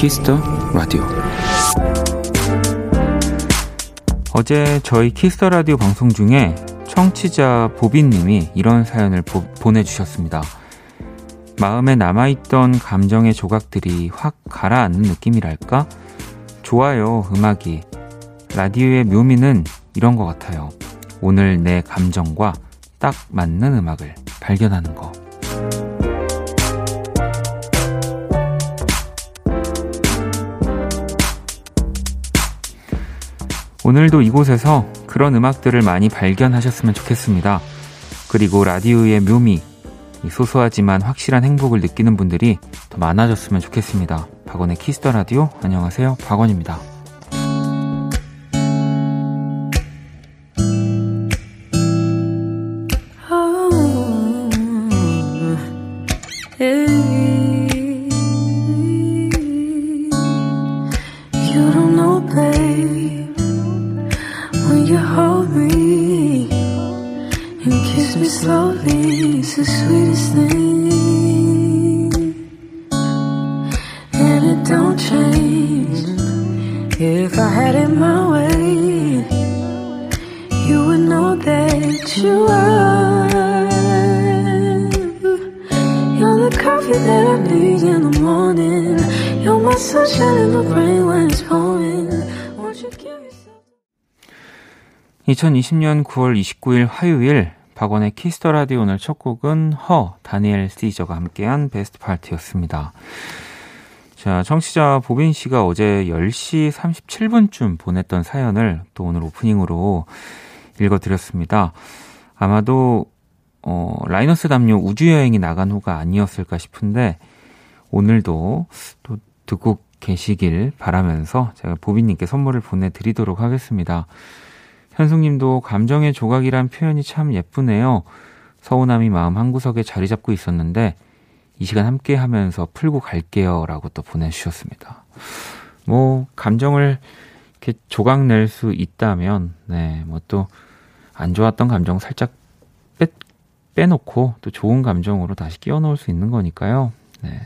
키스 더 라디오 어제 저희 키스 더 라디오 방송 중에 청취자 보빈님이 이런 사연을 보, 보내주셨습니다. 마음에 남아있던 감정의 조각들이 확 가라앉는 느낌이랄까? 좋아요, 음악이. 라디오의 묘미는 이런 것 같아요. 오늘 내 감정과 딱 맞는 음악을 발견하는 거. 오늘도 이곳에서 그런 음악들을 많이 발견하셨으면 좋겠습니다. 그리고 라디오의 묘미, 소소하지만 확실한 행복을 느끼는 분들이 더 많아졌으면 좋겠습니다. 박원의 키스 더 라디오 안녕하세요. 박원입니다. 2020년 9월 29일 화요일 박원의 키스 더 라디오 오늘 첫 곡은 허 다니엘 시저가 함께한 Best Part였습니다. 자, 청취자 보빈 씨가 어제 10시 37분쯤 보냈던 사연을 또 오늘 오프닝으로 읽어 드렸습니다. 아마도 어, 라이너스 담요 우주 여행이 나간 후가 아니었을까 싶은데 오늘도 또 듣고 계시길 바라면서 제가 보빈 님께 선물을 보내 드리도록 하겠습니다. 현숙님도 감정의 조각이란 표현이 참 예쁘네요. 서운함이 마음 한구석에 자리 잡고 있었는데 이 시간 함께 하면서 풀고 갈게요. 라고 또 보내주셨습니다. 뭐, 감정을 이렇게 조각 낼 수 있다면, 네, 뭐 또 안 좋았던 감정 살짝 빼, 빼놓고 또 좋은 감정으로 다시 끼워 넣을 수 있는 거니까요. 네,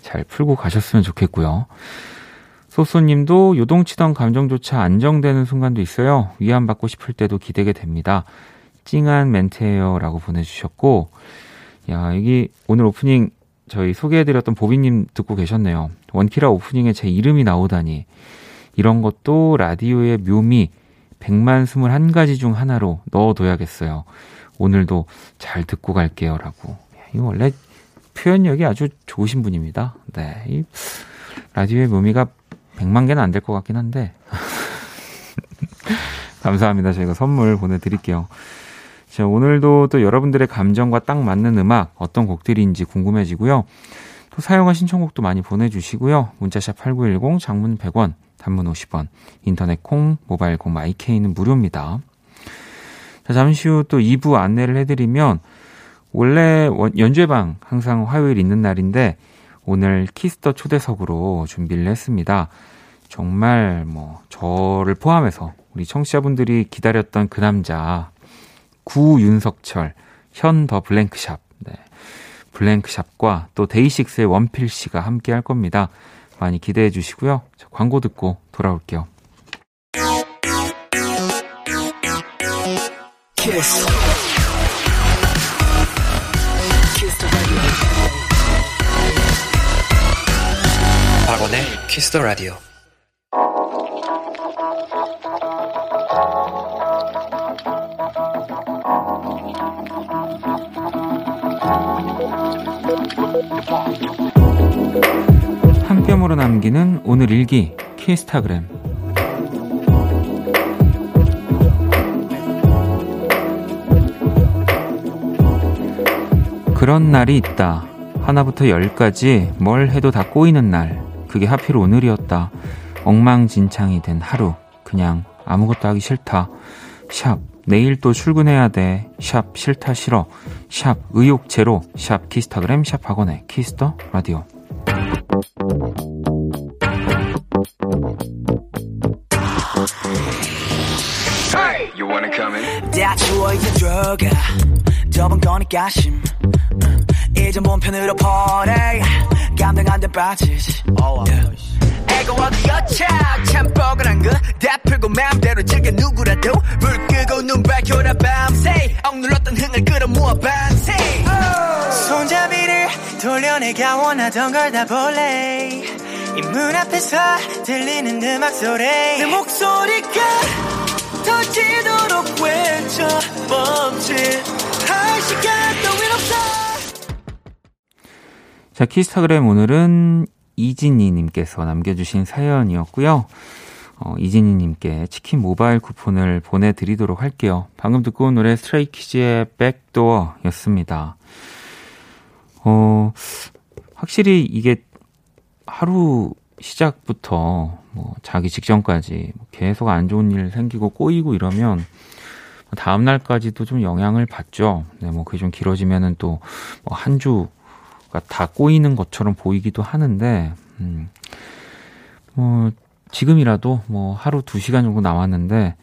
잘 풀고 가셨으면 좋겠고요. 소소님도 요동치던 감정조차 안정되는 순간도 있어요. 위안받고 싶을 때도 기대게 됩니다. 찡한 멘트예요. 라고 보내주셨고, 야, 여기 오늘 오프닝 저희 소개해드렸던 보비님 듣고 계셨네요. 원키라 오프닝에 제 이름이 나오다니. 이런 것도 라디오의 묘미 100만 21가지 중 하나로 넣어둬야겠어요. 오늘도 잘 듣고 갈게요. 라고. 이거 원래 표현력이 아주 좋으신 분입니다. 네. 이 라디오의 묘미가 100만 개는 안 될 것 같긴 한데. 감사합니다. 저희가 선물 보내드릴게요. 자, 오늘도 또 여러분들의 감정과 딱 맞는 음악, 어떤 곡들인지 궁금해지고요. 또 사용한 신청곡도 많이 보내주시고요. 문자샵 8910, 장문 100원, 단문 50원, 인터넷 콩, 모바일 콩, 마이케이는 무료입니다. 자, 잠시 후 또 2부 안내를 해드리면, 원래 연주회방 항상 화요일 있는 날인데, 오늘 키스 더 초대석으로 준비를 했습니다. 정말 뭐 저를 포함해서 우리 청취자분들이 기다렸던 그 남자 구 윤석철 현 더 블랭크샵 네. 블랭크샵과 또 데이식스의 원필 씨가 함께 할 겁니다. 많이 기대해 주시고요. 광고 듣고 돌아올게요. 키스. 박원의 키스 더 라디오. 한 뼘으로 남기는 오늘 일기 키스타그램 그런 날이 있다. 하나부터 열까지 뭘 해도 다 꼬이는 날. 그게 하필 오늘이었다. 엉망진창이 된 하루. 그냥 아무것도 하기 싫다. 샵. 내일 또 출근해야 돼. 샵 싫다 싫어. 샵 의욕 제로. 샵 키스타그램 샵 박원의 키스 더 라디오. Hey, 애가 어디였자 참 뻐근한 거다 풀고 맘대로 즐겨 누구라도 불 끄고 눈 밝혀라 밤새 억눌렀던 흥을 끌어모아 밤새. 손잡이를 돌려내가 원하던 걸 다 볼래. 이 문 앞에서 들리는 음악 소리. 내 목소리가 터지도록 외쳐 멈칫 할 시간 따윈 없어. 자 키스타그램 오늘은 이진희님께서 남겨주신 사연이었고요. 어, 이진희님께 치킨 모바일 쿠폰을 보내드리도록 할게요. 방금 듣고 온 노래 스트레이키즈의 백도어였습니다. 어, 확실히 이게 하루 시작부터 뭐 자기 직전까지 뭐 계속 안 좋은 일 생기고 꼬이고 이러면 다음 날까지도 좀 영향을 받죠. 네, 뭐 그게 좀 길어지면은 또뭐한 주가 다 꼬이는 것처럼 보이기도 하는데, 음, 뭐 지금이라도 뭐 하루 두 시간 정도 남았는데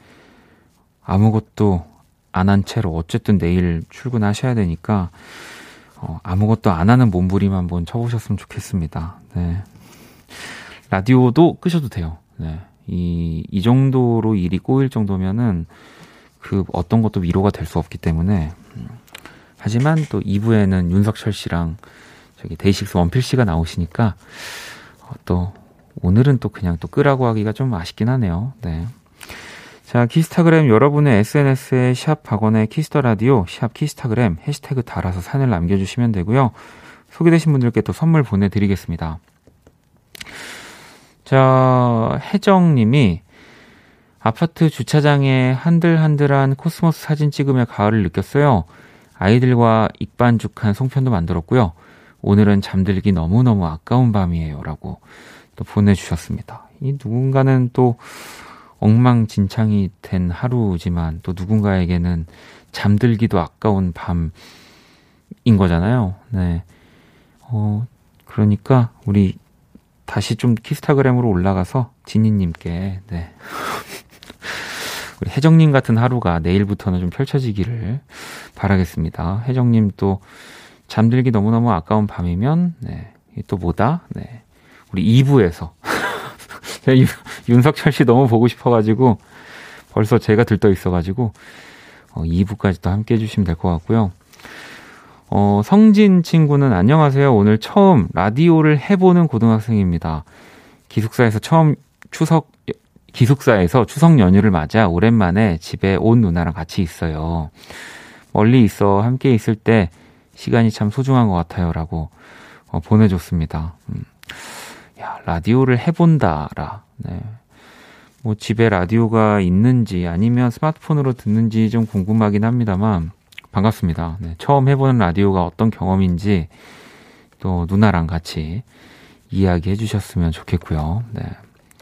아무것도 안 한 채로 어쨌든 내일 출근하셔야 되니까 어, 아무것도 안 하는 몸부림 한번 쳐보셨으면 좋겠습니다. 네. 라디오도 끄셔도 돼요. 네. 이, 이 정도로 일이 꼬일 정도면은 그 어떤 것도 위로가 될 수 없기 때문에. 음. 하지만 또 2부에는 윤석철 씨랑 저기 데이식스 원필 씨가 나오시니까 어, 또 오늘은 또 그냥 또 끄라고 하기가 좀 아쉽긴 하네요. 네. 자, 키스타그램 여러분의 SNS에 샵 박원의 키스 더 라디오, 샵 키스타그램 해시태그 달아서 사연을 남겨주시면 되고요. 소개되신 분들께 또 선물 보내드리겠습니다. 자, 혜정님이 아파트 주차장에 한들한들한 코스모스 사진 찍으며 가을을 느꼈어요. 아이들과 익반죽한 송편도 만들었고요. 오늘은 잠들기 너무너무 아까운 밤이에요. 라고 또 보내주셨습니다. 이 누군가는 또 엉망진창이 된 하루지만 또 누군가에게는 잠들기도 아까운 밤인 거잖아요. 네. 어, 그러니까 우리 다시 좀 키스타그램으로 올라가서 지니님께, 네. 우리 혜정님 같은 하루가 내일부터는 좀 펼쳐지기를 바라겠습니다. 혜정님 또 잠들기 너무너무 아까운 밤이면, 네. 또 뭐다? 네. 우리 2부에서 윤석철 씨 너무 보고 싶어가지고 벌써 제가 들떠 있어가지고 어, 2부까지 도 함께 해주시면 될 것 같고요. 어, 성진 친구는 안녕하세요. 오늘 처음 라디오를 해보는 고등학생입니다. 기숙사에서 처음 추석, 기숙사에서 추석 연휴를 맞아 오랜만에 집에 온 누나랑 같이 있어요. 멀리 있어 함께 있을 때 시간이 참 소중한 것 같아요. 라고 어, 보내줬습니다. 음. 야, 라디오를 해본다라. 네. 뭐 집에 라디오가 있는지 아니면 스마트폰으로 듣는지 좀 궁금하긴 합니다만 반갑습니다. 네, 처음 해보는 라디오가 어떤 경험인지 또 누나랑 같이 이야기해 주셨으면 좋겠고요. 네.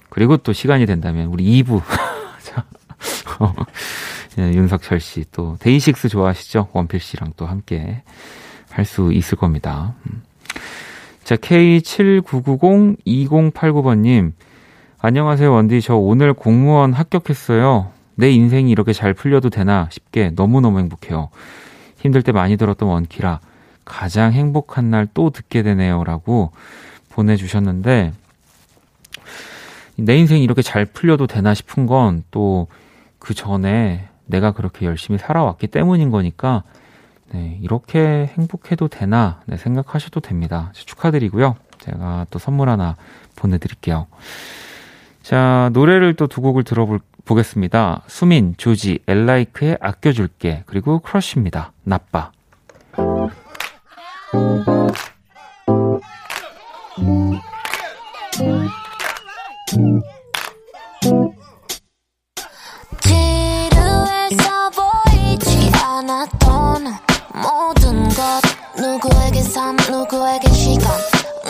그리고 또 시간이 된다면 우리 2부 어, 네, 윤석철 씨 또 데이식스 좋아하시죠? 원필 씨랑 또 함께 할 수 있을 겁니다. 음. 자, K79902089번님. 안녕하세요, 원디. 저 오늘 공무원 합격했어요. 내 인생이 이렇게 잘 풀려도 되나 싶게 너무너무 행복해요. 힘들 때 많이 들었던 원키라. 가장 행복한 날 또 듣게 되네요. 라고 보내주셨는데, 내 인생이 이렇게 잘 풀려도 되나 싶은 건 또 그 전에 내가 그렇게 열심히 살아왔기 때문인 거니까 네, 이렇게 행복해도 되나 네, 생각하셔도 됩니다. 축하드리고요. 제가 또 선물 하나 보내드릴게요. 자, 노래를 또 두 곡을 들어보겠습니다. 수민, 조지, 엘라이크의 아껴줄게, 그리고 크러쉬입니다. 나빠. 삶 누구에겐 시간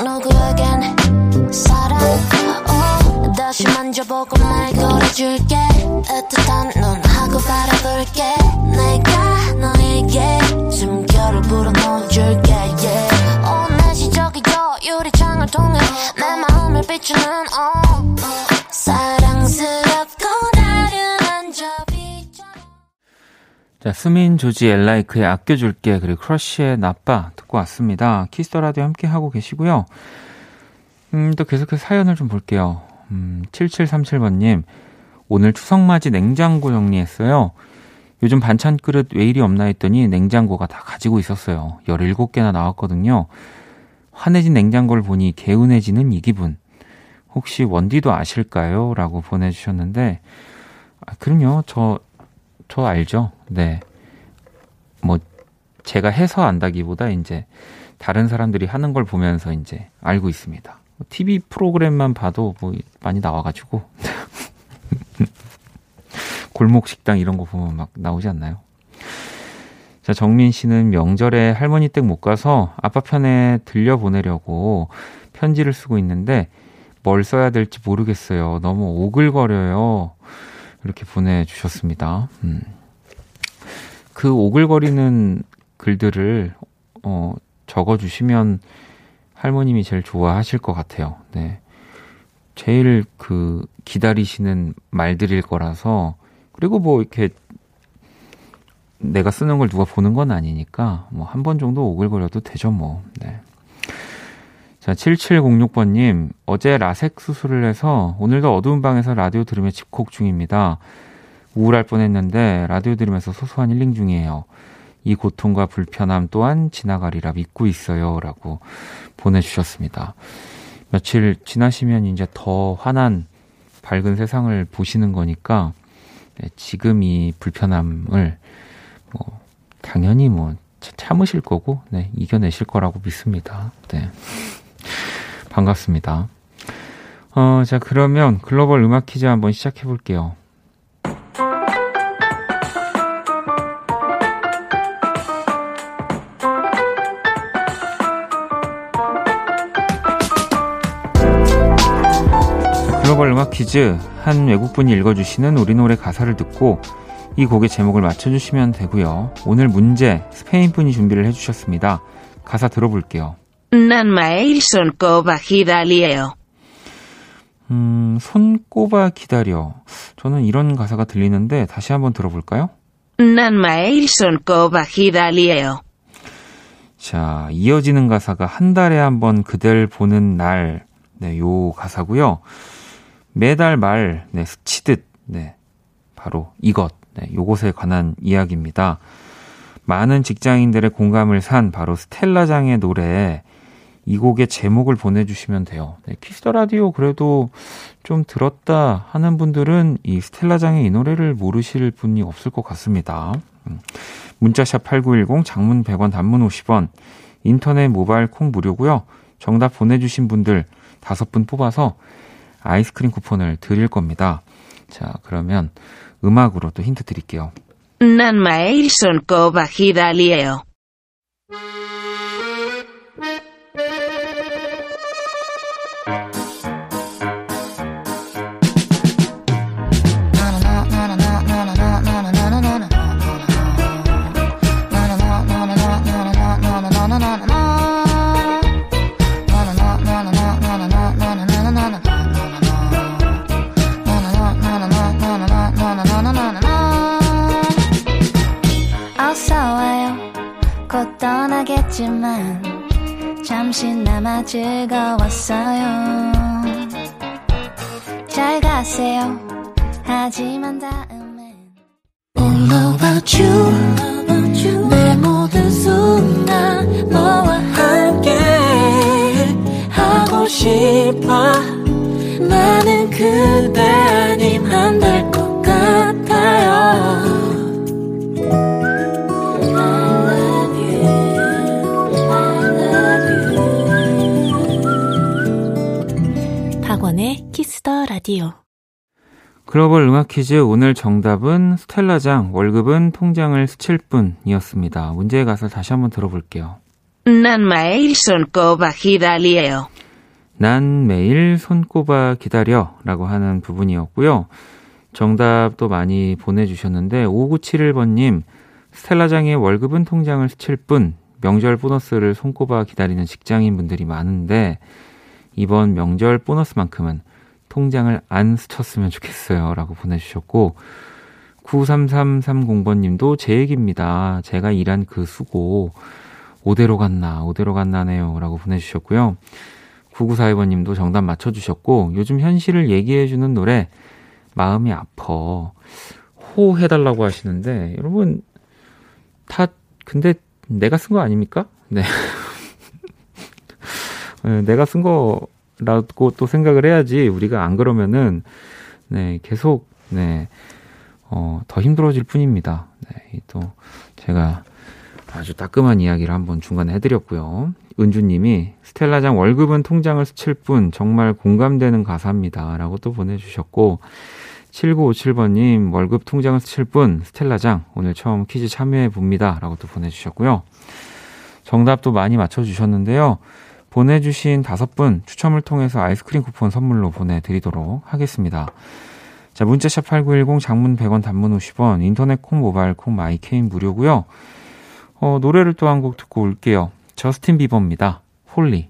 누구에겐 사랑. oh, 다시 만져보고 날 걸어줄게. 애틋한 눈하고 바라볼게. 내가 너에게 숨결을 불어넣어줄게 yeah. 온 날씨 저기 저 유리창을 통해 내 마음을 비추는 oh, 사랑스럽고 자, 수민 죠지 엘라이크의 아껴줄게 그리고 크러쉬의 나빠 듣고 왔습니다. 키스 더 라디오 함께 하고 계시고요. 음, 또 계속해서 사연을 좀 볼게요. 음, 7737번님, 오늘 추석 맞이 냉장고 정리했어요. 요즘 반찬 그릇 왜 이리 없나 했더니 냉장고가 다 가지고 있었어요. 17개나 나왔거든요. 환해진 냉장고를 보니 개운해지는 이 기분. 혹시 원디도 아실까요? 라고 보내주셨는데, 아, 그럼요. 저, 저 알죠. 네. 뭐, 제가 해서 안다기보다 이제 다른 사람들이 하는 걸 보면서 이제 알고 있습니다. TV 프로그램만 봐도 뭐 많이 나와가지고. 골목 식당 이런 거 보면 막 나오지 않나요? 자, 정민 씨는 명절에 할머니 댁 못 가서 아빠 편에 들려 보내려고 편지를 쓰고 있는데 뭘 써야 될지 모르겠어요. 너무 오글거려요. 이렇게 보내주셨습니다. 음. 그 오글거리는 글들을 어, 적어주시면 할머님이 제일 좋아하실 것 같아요. 네. 제일 그 기다리시는 말들일 거라서 그리고 뭐 이렇게 내가 쓰는 걸 누가 보는 건 아니니까 뭐 한 번 정도 오글거려도 되죠 뭐. 네. 자, 7706번님, 어제 라섹 수술을 해서 오늘도 어두운 방에서 라디오 들으며 집콕 중입니다. 우울할 뻔 했는데 라디오 들으면서 소소한 힐링 중이에요. 이 고통과 불편함 또한 지나가리라 믿고 있어요. 라고 보내주셨습니다. 며칠 지나시면 이제 더 환한 밝은 세상을 보시는 거니까 네, 지금 이 불편함을 뭐 당연히 뭐 참으실 거고 네, 이겨내실 거라고 믿습니다. 네. 반갑습니다. 어, 자, 그러면 글로벌 음악 퀴즈 한번 시작해 볼게요. 글로벌 음악 퀴즈 한 외국분이 읽어주시는 우리 노래 가사를 듣고 이 곡의 제목을 맞춰주시면 되고요. 오늘 문제 스페인 분이 준비를 해주셨습니다. 가사 들어볼게요. 난 매일 손꼽아 기다려요. 음, 손꼽아 기다려. 저는 이런 가사가 들리는데 다시 한번 들어볼까요? 난 매일 손꼽아 기다려요. 자, 이어지는 가사가 한 달에 한 번 그댈 보는 날. 네, 요 가사고요. 매달 말, 네, 스치듯, 네, 바로 이것, 네, 요것에 관한 이야기입니다. 많은 직장인들의 공감을 산 바로 스텔라장의 노래, 이 곡의 제목을 보내주시면 돼요. 네, 키스 더 라디오 그래도 좀 들었다 하는 분들은 이 스텔라장의 이 노래를 모르실 분이 없을 것 같습니다. 음, 문자 샵 8910 장문 100원 단문 50원 인터넷 모바일 콩 무료고요. 정답 보내주신 분들 다섯 분 뽑아서 아이스크림 쿠폰을 드릴 겁니다. 자, 그러면 음악으로 또 힌트 드릴게요. 난 매일 손꼽아 기다려요. 떠나겠지만 잠시나마 즐거웠어요. 잘 가세요. 하지만 다음엔 All about you. 내 모든 순간 너와 함께 하고 싶어. 나는 그대 아님 안될 라디오. 글로벌 음악 퀴즈 오늘 정답은 스텔라장 월급은 통장을 스칠 뿐이었습니다. 문제의 가사 다시 한번 들어볼게요. 난 매일 손꼽아 기다려요. 난 매일 손꼽아 기다려 라고 하는 부분이었고요. 정답도 많이 보내주셨는데 5971번님 스텔라장의 월급은 통장을 스칠 뿐 명절 보너스를 손꼽아 기다리는 직장인 분들이 많은데 이번 명절 보너스만큼은 통장을 안 스쳤으면 좋겠어요. 라고 보내주셨고, 93330번 님도 제 얘기입니다. 제가 일한 그 수고, 오대로 갔나, 오대로 갔나네요. 라고 보내주셨고요. 9942번 님도 정답 맞춰주셨고, 요즘 현실을 얘기해주는 노래, 마음이 아퍼. 호 해달라고 하시는데, 여러분, 다, 근데 내가 쓴 거 아닙니까? 네. 네 내가 쓴 거 라고 또 생각을 해야지, 우리가 안 그러면은, 네, 계속, 네, 어, 더 힘들어질 뿐입니다. 네, 또, 제가 아주 따끔한 이야기를 한번 중간에 해드렸고요. 은주님이 스텔라장 월급은 통장을 스칠 뿐 정말 공감되는 가사입니다. 라고 또 보내주셨고, 7957번님, 월급 통장을 스칠 뿐 스텔라장 오늘 처음 퀴즈 참여해 봅니다. 라고 또 보내주셨고요. 정답도 많이 맞춰주셨는데요. 보내주신 다섯 분 추첨을 통해서 아이스크림 쿠폰 선물로 보내드리도록 하겠습니다. 자, 문자샵 8910 장문 100원 단문 50원 인터넷 콩 모바일 콩 마이 K는 무료고요. 어, 노래를 또 한 곡 듣고 올게요. 저스틴 비버입니다. Holy.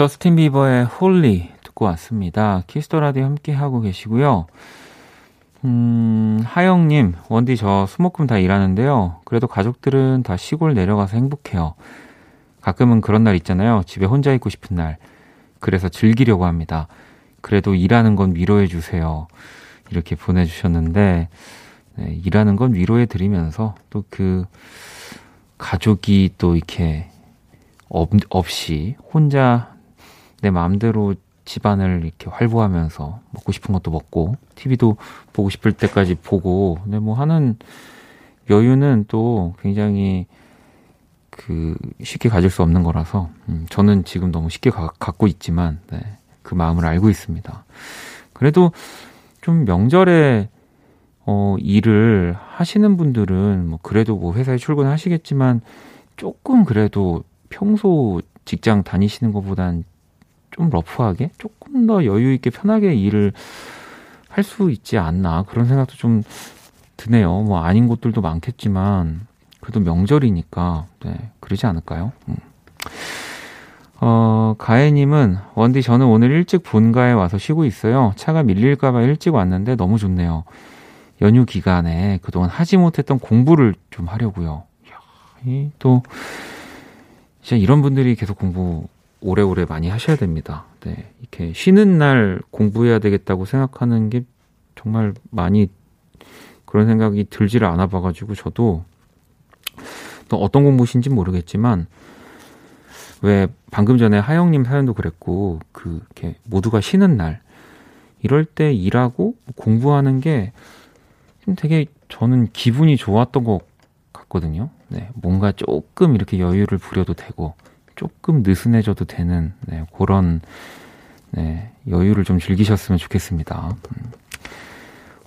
저스틴 비버의 Holy 듣고 왔습니다. 키스 더 라디오 함께 하고 계시고요. 음, 하영님, 영디 저 수목금 다 일하는데요. 그래도 가족들은 다 시골 내려가서 행복해요. 가끔은 그런 날 있잖아요. 집에 혼자 있고 싶은 날. 그래서 즐기려고 합니다. 그래도 일하는 건 위로해 주세요. 이렇게 보내주셨는데, 네, 일하는 건 위로해 드리면서 또 그 가족이 또 이렇게 없, 없이 혼자 내 마음대로 집안을 이렇게 활보하면서 먹고 싶은 것도 먹고 TV도 보고 싶을 때까지 보고 근데 뭐 하는 여유는 또 굉장히 그 쉽게 가질 수 없는 거라서 음, 저는 지금 너무 쉽게 가, 갖고 있지만 네, 그 마음을 알고 있습니다. 그래도 좀 명절에 어, 일을 하시는 분들은 뭐 그래도 뭐 회사에 출근하시겠지만 조금 그래도 평소 직장 다니시는 것보단 좀 러프하게 조금 더 여유 있게 편하게 일을 할 수 있지 않나 그런 생각도 좀 드네요. 뭐 아닌 곳들도 많겠지만 그래도 명절이니까 네, 그러지 않을까요? 음. 어, 가혜님은 원디 저는 오늘 일찍 본가에 와서 쉬고 있어요. 차가 밀릴까봐 일찍 왔는데 너무 좋네요. 연휴 기간에 그동안 하지 못했던 공부를 좀 하려고요. 이야, 또 진짜 이런 분들이 계속 공부 오래오래 많이 하셔야 됩니다. 네. 이렇게 쉬는 날 공부해야 되겠다고 생각하는 게 정말 많이 그런 생각이 들지를 않아 봐가지고 저도 또 어떤 공부신지 모르겠지만 왜 방금 전에 하영님 사연도 그랬고 그 이렇게 모두가 쉬는 날 이럴 때 일하고 공부하는 게 되게 저는 기분이 좋았던 것 같거든요. 네, 뭔가 조금 이렇게 여유를 부려도 되고 조금 느슨해져도 되는 네, 그런 네, 여유를 좀 즐기셨으면 좋겠습니다.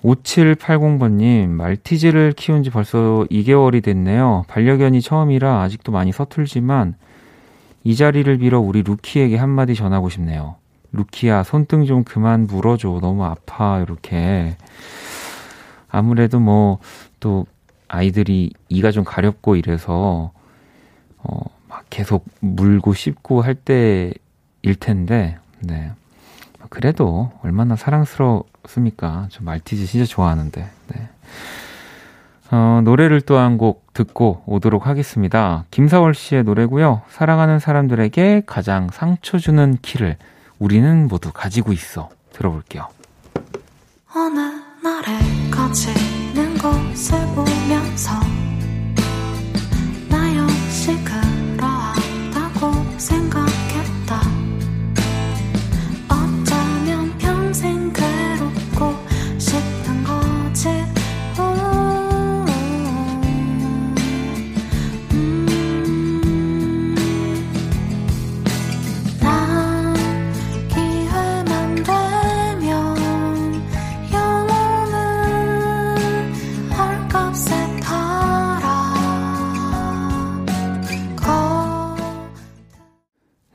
5780번님, 말티즈를 키운 지 벌써 2개월이 됐네요. 반려견이 처음이라 아직도 많이 서툴지만 이 자리를 빌어 우리 루키에게 한마디 전하고 싶네요. 루키야, 손등 좀 그만 물어줘. 너무 아파. 이렇게. 아무래도 뭐, 또, 아이들이 이가 좀 가렵고 이래서, 어, 막 계속 물고 씹고 할 때일 텐데, 네. 그래도 얼마나 사랑스럽습니까? 저 말티즈 진짜 좋아하는데, 네. 어, 노래를 또 한 곡 듣고 오도록 하겠습니다. 김사월 씨의 노래고요. 사랑하는 사람들에게 가장 상처 주는 키를 우리는 모두 가지고 있어. 들어볼게요. 어느 날에 거치는 곳을 보면서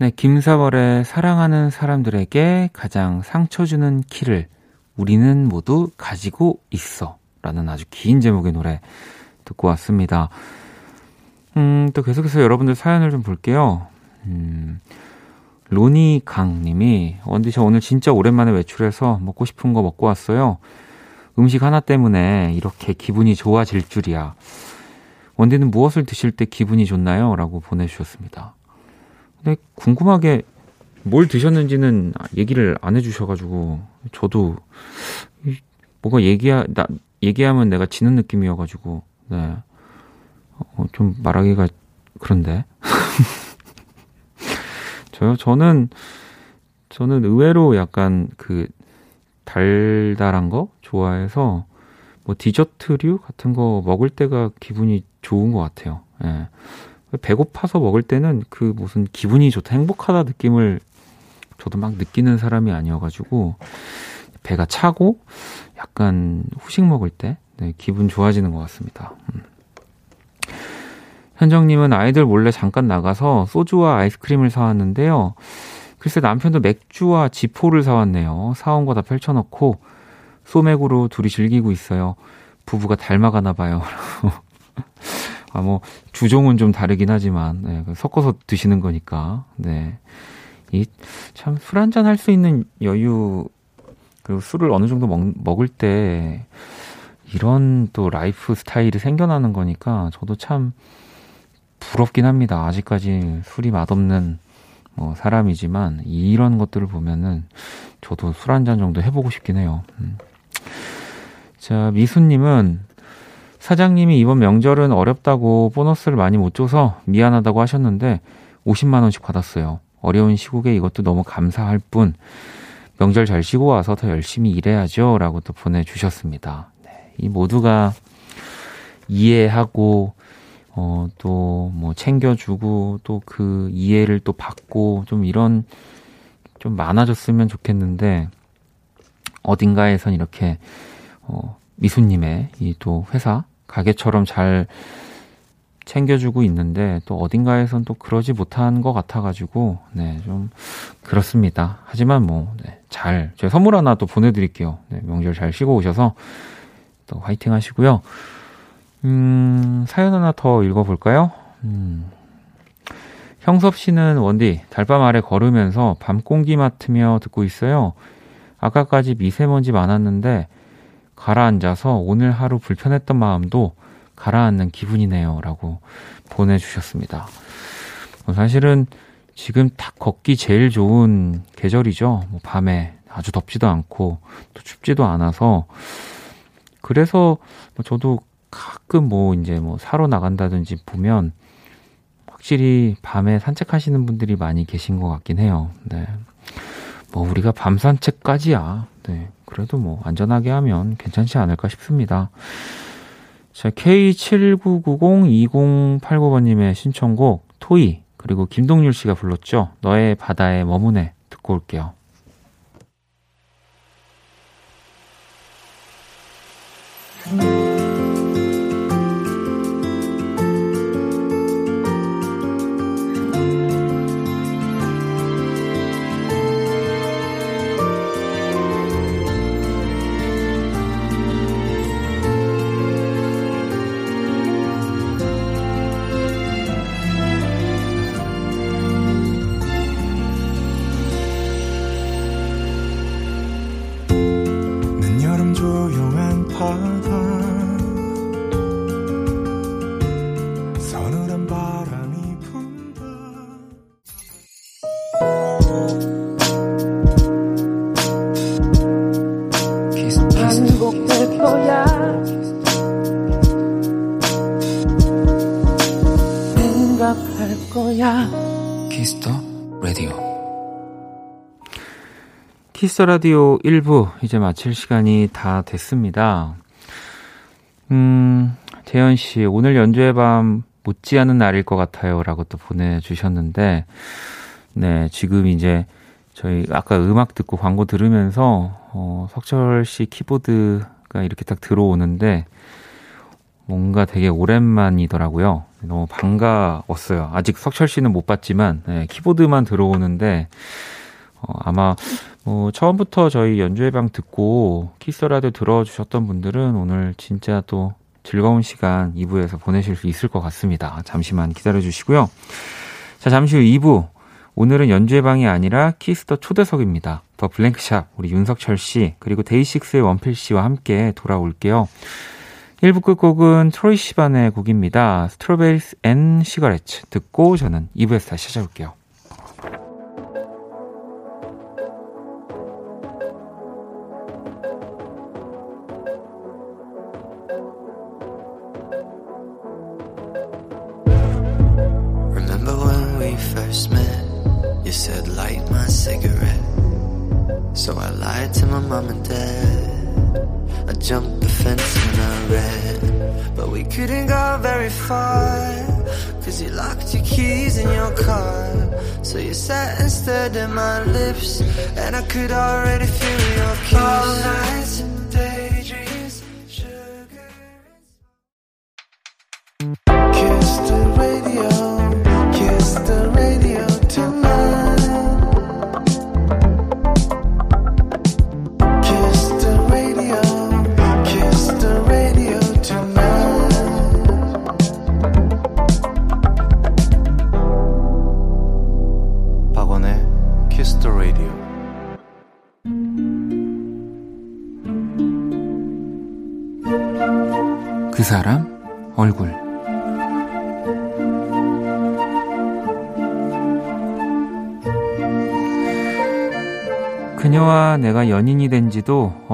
네, 김사월의 사랑하는 사람들에게 가장 상처 주는 키를 우리는 모두 가지고 있어. 라는 아주 긴 제목의 노래 듣고 왔습니다. 음, 또 계속해서 여러분들 사연을 좀 볼게요. 음, 로니 강 님이, 원디 저 오늘 진짜 오랜만에 외출해서 먹고 싶은 거 먹고 왔어요. 음식 하나 때문에 이렇게 기분이 좋아질 줄이야. 원디는 무엇을 드실 때 기분이 좋나요? 라고 보내주셨습니다. 근데 궁금하게 뭘 드셨는지는 얘기를 안 해주셔가지고 저도 뭐가 얘기하 나 얘기하면 내가 지는 느낌이어가지고 네. 어, 좀 말하기가 그런데 저요 저는 저는 의외로 약간 그 달달한 거 좋아해서 뭐 디저트류 같은 거 먹을 때가 기분이 좋은 것 같아요. 예. 배고파서 먹을 때는 그 무슨 기분이 좋다, 행복하다 느낌을 저도 막 느끼는 사람이 아니어가지고 배가 차고 약간 후식 먹을 때 네, 기분 좋아지는 것 같습니다. 음. 현정님은 아이들 몰래 잠깐 나가서 소주와 아이스크림을 사왔는데요. 글쎄 남편도 맥주와 지포를 사왔네요. 사온 거 다 펼쳐놓고 소맥으로 둘이 즐기고 있어요. 부부가 닮아가나 봐요. 아, 뭐, 주종은 좀 다르긴 하지만, 네, 그 섞어서 드시는 거니까, 네. 이, 참, 술 한잔 할 수 있는 여유, 그리고 술을 어느 정도 먹, 먹을 때, 이런 또 라이프 스타일이 생겨나는 거니까, 저도 참, 부럽긴 합니다. 아직까지 술이 맛없는, 뭐, 사람이지만, 이런 것들을 보면은, 저도 술 한 잔 정도 해보고 싶긴 해요. 음. 자, 미수님은, 사장님이 이번 명절은 어렵다고 보너스를 많이 못 줘서 미안하다고 하셨는데 50만 원씩 받았어요. 어려운 시국에 이것도 너무 감사할 뿐 명절 잘 쉬고 와서 더 열심히 일해야죠. 라고 또 보내주셨습니다. 네, 이 모두가 이해하고 어, 또, 뭐, 챙겨주고, 또 그 이해를 또 받고, 좀 이런, 좀 많아졌으면 좋겠는데, 어딘가에선 이렇게, 어, 미수님의 이 또 회사, 가게처럼 잘 챙겨주고 있는데 또 어딘가에선 또 그러지 못한 것 같아가지고 네 좀 그렇습니다. 하지만 뭐 네, 선물 하나 또 보내드릴게요. 네, 명절 잘 쉬고 오셔서 또 화이팅 하시고요. 음 사연 하나 더 읽어볼까요? 음. 형섭 씨는 원디 달밤 아래 걸으면서 밤 공기 맡으며 듣고 있어요. 아까까지 미세먼지 많았는데 가라앉아서 오늘 하루 불편했던 마음도 가라앉는 기분이네요. 라고 보내주셨습니다. 뭐 사실은 지금 딱 걷기 제일 좋은 계절이죠. 뭐 밤에 아주 덥지도 않고 또 춥지도 않아서 그래서 뭐 저도 가끔 뭐 이제 뭐 사러 나간다든지 보면 확실히 밤에 산책하시는 분들이 많이 계신 것 같긴 해요. 네. 뭐 우리가 밤 산책까지야. 네. 그래도 뭐 안전하게 하면 괜찮지 않을까 싶습니다. 자, K79902089번님의 신청곡 토이 그리고 김동률 씨가 불렀죠. 너의 바다에 머무네 듣고 올게요. 키스 라디오 1부 이제 마칠 시간이 다 됐습니다. 음, 재현 씨, 오늘 연주의 밤 못지않은 날일 것 같아요. 라고 또 보내주셨는데, 네, 지금 이제 저희 아까 음악 듣고 광고 들으면서, 어, 석철 씨 키보드가 이렇게 딱 들어오는데, 뭔가 되게 오랜만이더라고요. 너무 반가웠어요. 아직 석철 씨는 못 봤지만, 네, 키보드만 들어오는데, 어, 아마, 뭐, 처음부터 저희 연주회방 듣고 데키라도 들어주셨던 분들은 오늘 진짜 또 즐거운 시간 2부에서 보내실 수 있을 것 같습니다. 잠시만 기다려 주시고요. 자, 잠시 후 2부. 오늘은 연주회방이 아니라 키스터 초대석입니다. 더 블랭크샵, 우리 윤석철 씨, 그리고 데이식스의 원필 씨와 함께 돌아올게요. 1부 끝곡은 트로이 시반의 곡입니다. Strawberries and Cigarettes 듣고 저는 2부에서 다시 찾아올게요. Very far. Cause you locked your keys in your car. So you sat and stared at my lips. And I could already feel your kiss. All nights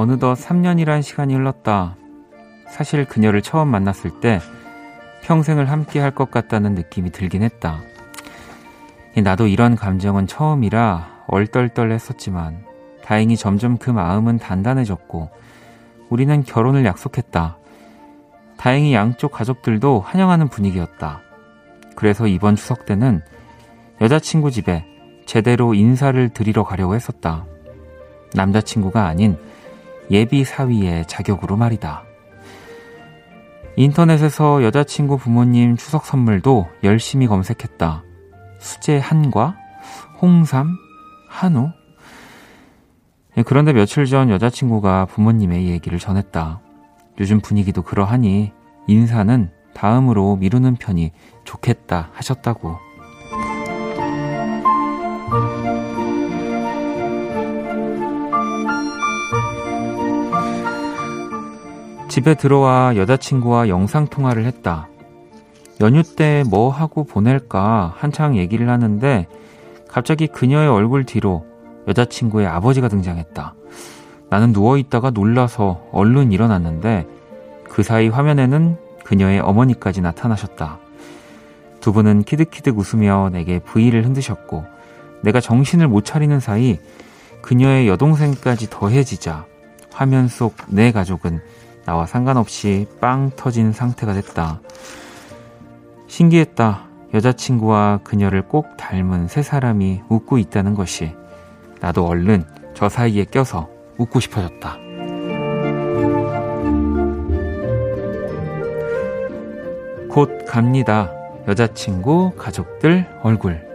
어느덧 3년이란 시간이 흘렀다. 사실 그녀를 처음 만났을 때 평생을 함께 할 것 같다는 느낌이 들긴 했다. 나도 이런 감정은 처음이라 얼떨떨 했었지만 다행히 점점 그 마음은 단단해졌고 우리는 결혼을 약속했다. 다행히 양쪽 가족들도 환영하는 분위기였다. 그래서 이번 추석 때는 여자친구 집에 제대로 인사를 드리러 가려고 했었다. 남자친구가 아닌 예비 사위의 자격으로 말이다. 인터넷에서 여자친구 부모님 추석 선물도 열심히 검색했다. 수제 한과, 홍삼, 한우. 예, 그런데 며칠 전 여자친구가 부모님의 얘기를 전했다. 요즘 분위기도 그러하니 인사는 다음으로 미루는 편이 좋겠다 하셨다고. 집에 들어와 여자친구와 영상통화를 했다. 연휴 때 뭐 하고 보낼까 한창 얘기를 하는데 갑자기 그녀의 얼굴 뒤로 여자친구의 아버지가 등장했다. 나는 누워있다가 놀라서 얼른 일어났는데 그 사이 화면에는 그녀의 어머니까지 나타나셨다. 두 분은 키득키득 웃으며 내게 부위를 흔드셨고 내가 정신을 못 차리는 사이 그녀의 여동생까지 더해지자 화면 속 내 가족은 나와 상관없이 빵 터진 상태가 됐다. 신기했다. 여자친구와 그녀를 꼭 닮은 세 사람이 웃고 있다는 것이 나도 얼른 저 사이에 껴서 웃고 싶어졌다. 곧 갑니다. 여자친구, 가족들 얼굴.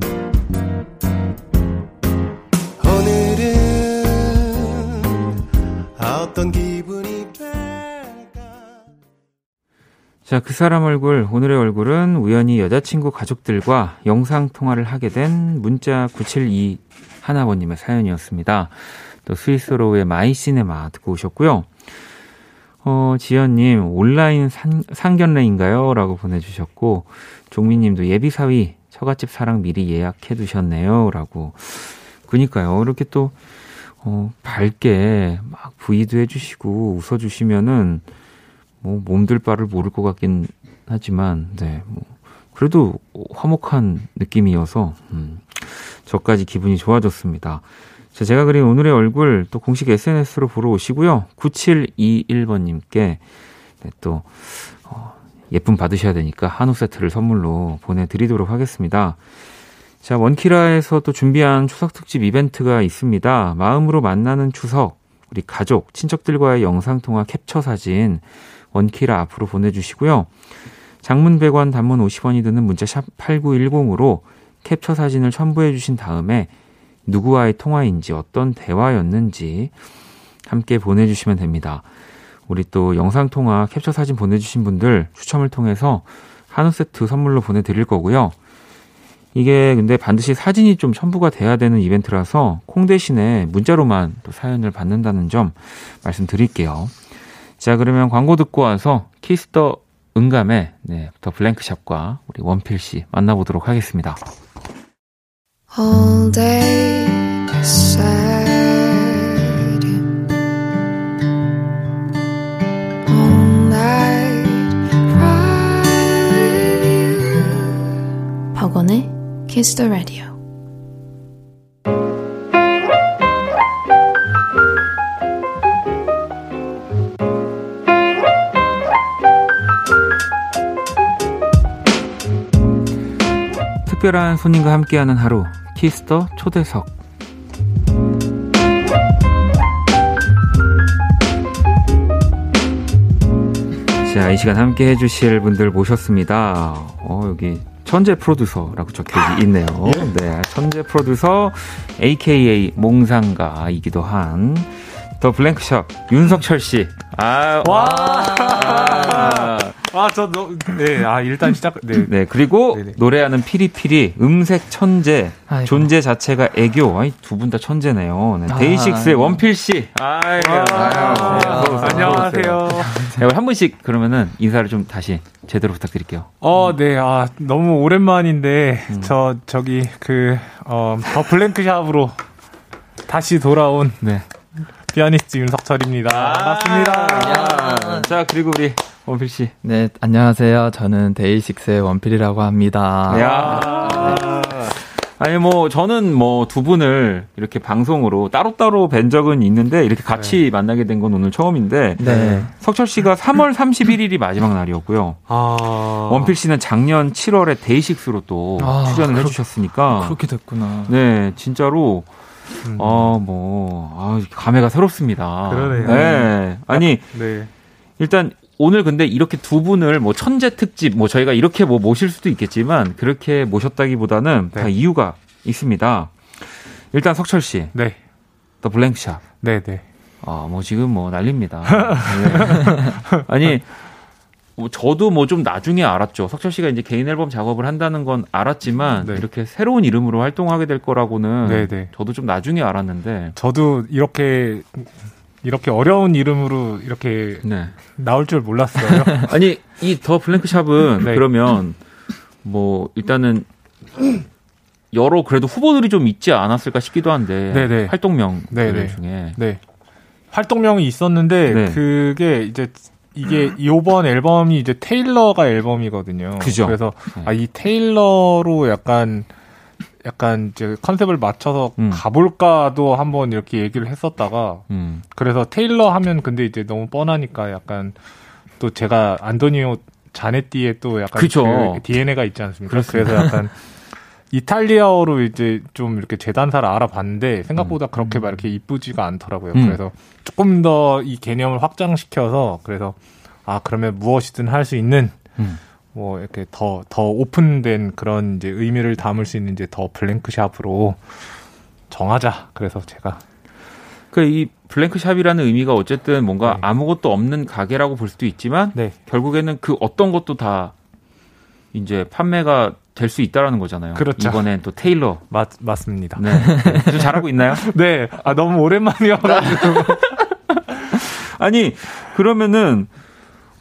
어떤 기분이 될까 자, 그 사람 얼굴, 오늘의 얼굴은 우연히 여자친구 가족들과 영상통화를 하게 된 문자 972 하나번님의 사연이었습니다. 또 스위스로의 마이시네마 듣고 오셨고요. 어, 지연님, 온라인 상, 상견례인가요? 라고 보내주셨고, 종민님도 예비사위 처갓집 사랑 미리 예약해 두셨네요. 라고. 그니까요. 이렇게 또, 어, 밝게 막 부위도 해주시고 웃어주시면은 뭐 몸들 바를 모를 것 같긴 하지만, 네, 뭐, 그래도 화목한 느낌이어서, 음, 저까지 기분이 좋아졌습니다. 자, 제가 그린 오늘의 얼굴 또 공식 SNS로 보러 오시고요. 9721번님께 네, 또, 어, 예쁨 받으셔야 되니까 한우 세트를 선물로 보내드리도록 하겠습니다. 자, 원키라에서 또 준비한 추석 특집 이벤트가 있습니다. 마음으로 만나는 추석, 우리 가족, 친척들과의 영상통화 캡처 사진, 원키라 앞으로 보내주시고요. 장문 100원, 단문 50원이 드는 문자 샵 8910으로 캡처 사진을 첨부해 주신 다음에 누구와의 통화인지 어떤 대화였는지 함께 보내주시면 됩니다. 우리 또 영상통화 캡처 사진 보내주신 분들 추첨을 통해서 한우 세트 선물로 보내드릴 거고요. 이게 근데 반드시 사진이 좀 첨부가 돼야 되는 이벤트라서 콩 대신에 문자로만 또 사연을 받는다는 점 말씀드릴게요. 자, 그러면 광고 듣고 와서 키스터 응감의 네, 더 블랭크샵과 우리 원필 씨 만나보도록 하겠습니다. All day sad. All night cry with you. 박원의 Kiss the Radio. 특별한 손님과 함께하는 하루 키스터 초대석 자, 이 시간 함께 해주실 분들 모셨습니다. 어, 여기 천재 프로듀서라고 적혀 있네요. 네, 천재 프로듀서, AKA 몽상가이기도 한, 더 블랭크샵, 윤석철 씨. 아, 와. 아. 아, 저, 너, 네, 아, 일단 시작, 네. 네, 그리고 네네. 노래하는 피리피리, 음색 천재, 아이고. 존재 자체가 애교. 아이, 두 분 다 천재네요. 네, 아, 데이식스의 아이고. 원필 씨. 아이고. 와, 아유, 어서 오세요. 안녕하세요. 네, 한 분씩 그러면은 인사를 좀 다시 제대로 부탁드릴게요. 어, 네, 아, 너무 오랜만인데, 음. 저, 저기, 그, 어, 더 블랭크샵으로 다시 돌아온 네. 피아니스트 윤석철입니다. 반갑습니다. 아, 자, 그리고 우리 원필 씨. 네, 안녕하세요. 저는 데이식스의 원필이라고 합니다. 야. 아니 뭐 저는 뭐 두 분을 이렇게 방송으로 따로따로 뵌 적은 있는데 이렇게 같이 만나게 된 건 오늘 처음인데 네. 석철 씨가 3월 31일이 마지막 날이었고요. 아. 원필 씨는 작년 7월에 데이식스로 또 아, 출연을 그렇- 해주셨으니까. 그렇게 됐구나. 네, 진짜로, 음. 어, 뭐, 아, 감회가 새롭습니다. 그러네요. 네. 아니, 네. 일단 오늘 근데 이렇게 두 분을 뭐 천재 특집, 뭐 저희가 이렇게 뭐 모실 수도 있겠지만, 그렇게 모셨다기보다는 다 네. 이유가 있습니다. 일단 석철 씨, 네. 더 블랭크샵. 네, 네. 아, 뭐 지금 뭐 난립니다. 네. 아니, 뭐 저도 뭐 좀 나중에 알았죠. 석철 씨가 이제 개인 앨범 작업을 한다는 건 알았지만 네. 이렇게 새로운 이름으로 활동하게 될 거라고는 네, 네. 저도 좀 나중에 알았는데. 저도 이렇게, 이렇게 어려운 이름으로 이렇게 네. 나올 줄 몰랐어요. 아니, 이 더 블랭크샵은 네. 그러면 뭐 일단은 여러 그래도 후보들이 좀 있지 않았을까 싶기도 한데 네, 네. 활동명 네, 네. 중에 네. 활동명이 있었는데 네. 그게 이제 이게 요번 앨범이 이제 테일러가 앨범이거든요. 그죠. 그래서 네. 아이 테일러로 약간 약간 이제 컨셉을 맞춰서 음. 가볼까도 한번 이렇게 얘기를 했었다가 음. 그래서 테일러 하면 근데 이제 너무 뻔하니까 약간 또 제가 안토니오 자네띠에 또 약간 그쵸. 그 DNA가 있지 않습니까? 그렇습니다. 그래서 약간 이탈리아어로 이제 좀 이렇게 재단사를 알아봤는데 생각보다 그렇게 막 이렇게 이쁘지가 않더라고요. 음. 그래서 조금 더 이 개념을 확장시켜서 그래서 아 그러면 무엇이든 할 수 있는 음. 뭐 이렇게 더더 오픈된 그런 이제 의미를 담을 수 있는 이제 더 블랭크샵으로 정하자. 그래서 제가 그이 블랭크샵이라는 의미가 어쨌든 뭔가 네. 아무것도 없는 가게라고 볼 수도 있지만 네 결국에는 그 어떤 것도 다 이제 판매가 될 수 있다라는 거잖아요. 그렇죠. 이번엔 또 테일러. 맞 맞습니다. 네. 좀 잘하고 있나요? 네. 아, 너무 오랜만이어가지고. 아니 그러면은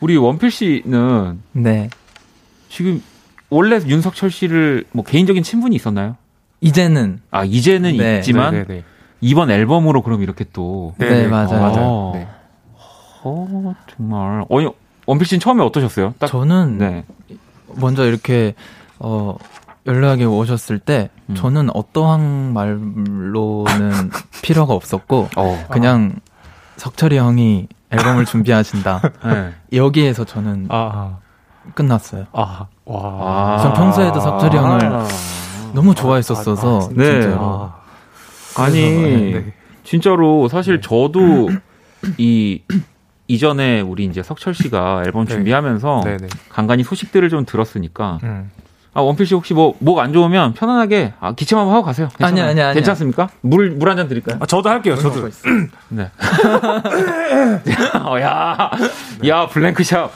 우리 원필 씨는 네. 지금 원래 윤석철 씨를 뭐 개인적인 친분이 있었나요? 이제는 아 이제는 네. 있지만 네, 네, 이번 앨범으로 그럼 이렇게 또 네. 네, 네, 맞아요. 어, 맞아요. 어. 네. 어, 정말 어이 원필 씨는 처음에 어떠셨어요? 딱 저는 네. 먼저 이렇게 어 연락이 오셨을 때 음. 저는 어떠한 말로는 필요가 없었고 어. 그냥 석철이 형이 앨범을 준비하신다 네. 여기에서 저는 아, 끝났어요. 아, 와. 아. 전 평소에도 석철이 형을 너무 좋아했었어서 아, 아, 네. 진짜로. 아, 아니 네. 진짜로 사실 저도 이 이전에 우리 이제 석철 씨가 앨범 네. 준비하면서 네, 네. 간간히 소식들을 좀 들었으니까 음. 아 원필 씨 혹시 뭐 목 안 좋으면 편안하게 아, 기침 한번 하고 가세요. 괜찮아요. 아니야, 아니야, 아니야. 괜찮습니까? 물 물 한 잔 드릴까요? 아, 저도 할게요. 저도. 네. 어, 야, 야 블랭크샵.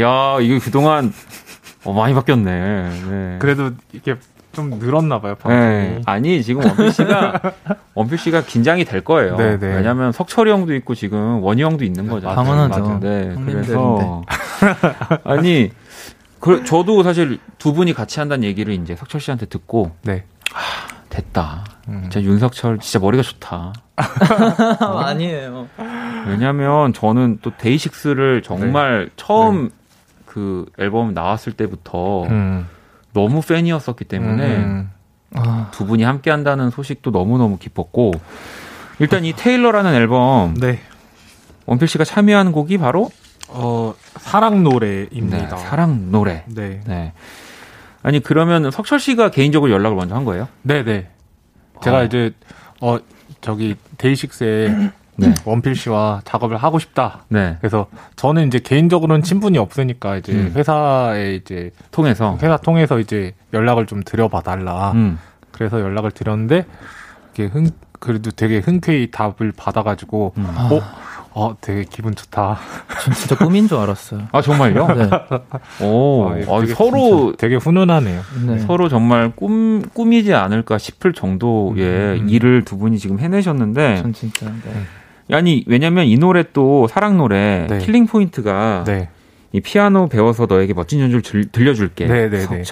야 이거 그동안 어, 많이 바뀌었네. 네. 그래도 이게 좀 늘었나 봐요, 방송이. 네. 아니 지금 원필 씨가 원필 씨가 긴장이 될 거예요. 네, 네. 왜냐하면 석철이 형도 있고 지금 원희 형도 있는 거잖아요. 당연하죠. 네. 그래서 아니 그, 저도 사실 두 분이 같이 한다는 얘기를 이제 석철 씨한테 듣고 네. 됐다. 음. 진짜 윤석철 진짜 머리가 좋다. 아니에요. 왜냐면 저는 또 데이식스를 정말 처음 그 앨범 나왔을 때부터 음. 너무 팬이었었기 때문에 음. 아, 두 분이 함께 한다는 소식도 너무너무 기뻤고 일단 이 테일러라는 앨범 네. 원필 씨가 참여한 곡이 바로 어, 사랑 노래입니다. 네, 사랑 노래. 네. 네. 아니 그러면 석철 씨가 개인적으로 연락을 먼저 한 거예요? 네, 네. 제가 아. 이제 어 저기 데이식스의 네. 원필 씨와 작업을 하고 싶다. 네. 그래서 저는 이제 개인적으로는 친분이 없으니까 이제 음. 회사에 이제 통해서. 회사 통해서 이제 연락을 좀 드려봐 달라. 음. 그래서 연락을 드렸는데 이게 흔 그래도 되게 흔쾌히 답을 받아가지고 음. 어, 어 되게 기분 좋다. 전 진짜 꿈인 줄 알았어요. 아 정말요? 네. 오, 어, 아, 되게 서로 진짜 되게 훈훈하네요. 네. 서로 정말 꿈 꿈이지 않을까 싶을 정도의 음. 일을 두 분이 지금 해내셨는데 전 진짜 네. 아니 왜냐면 이 노래 또 사랑 노래 네. killing point가 네, 이 피아노 배워서 너에게 멋진 연주를 들, 들려줄게. 네, 네, 네.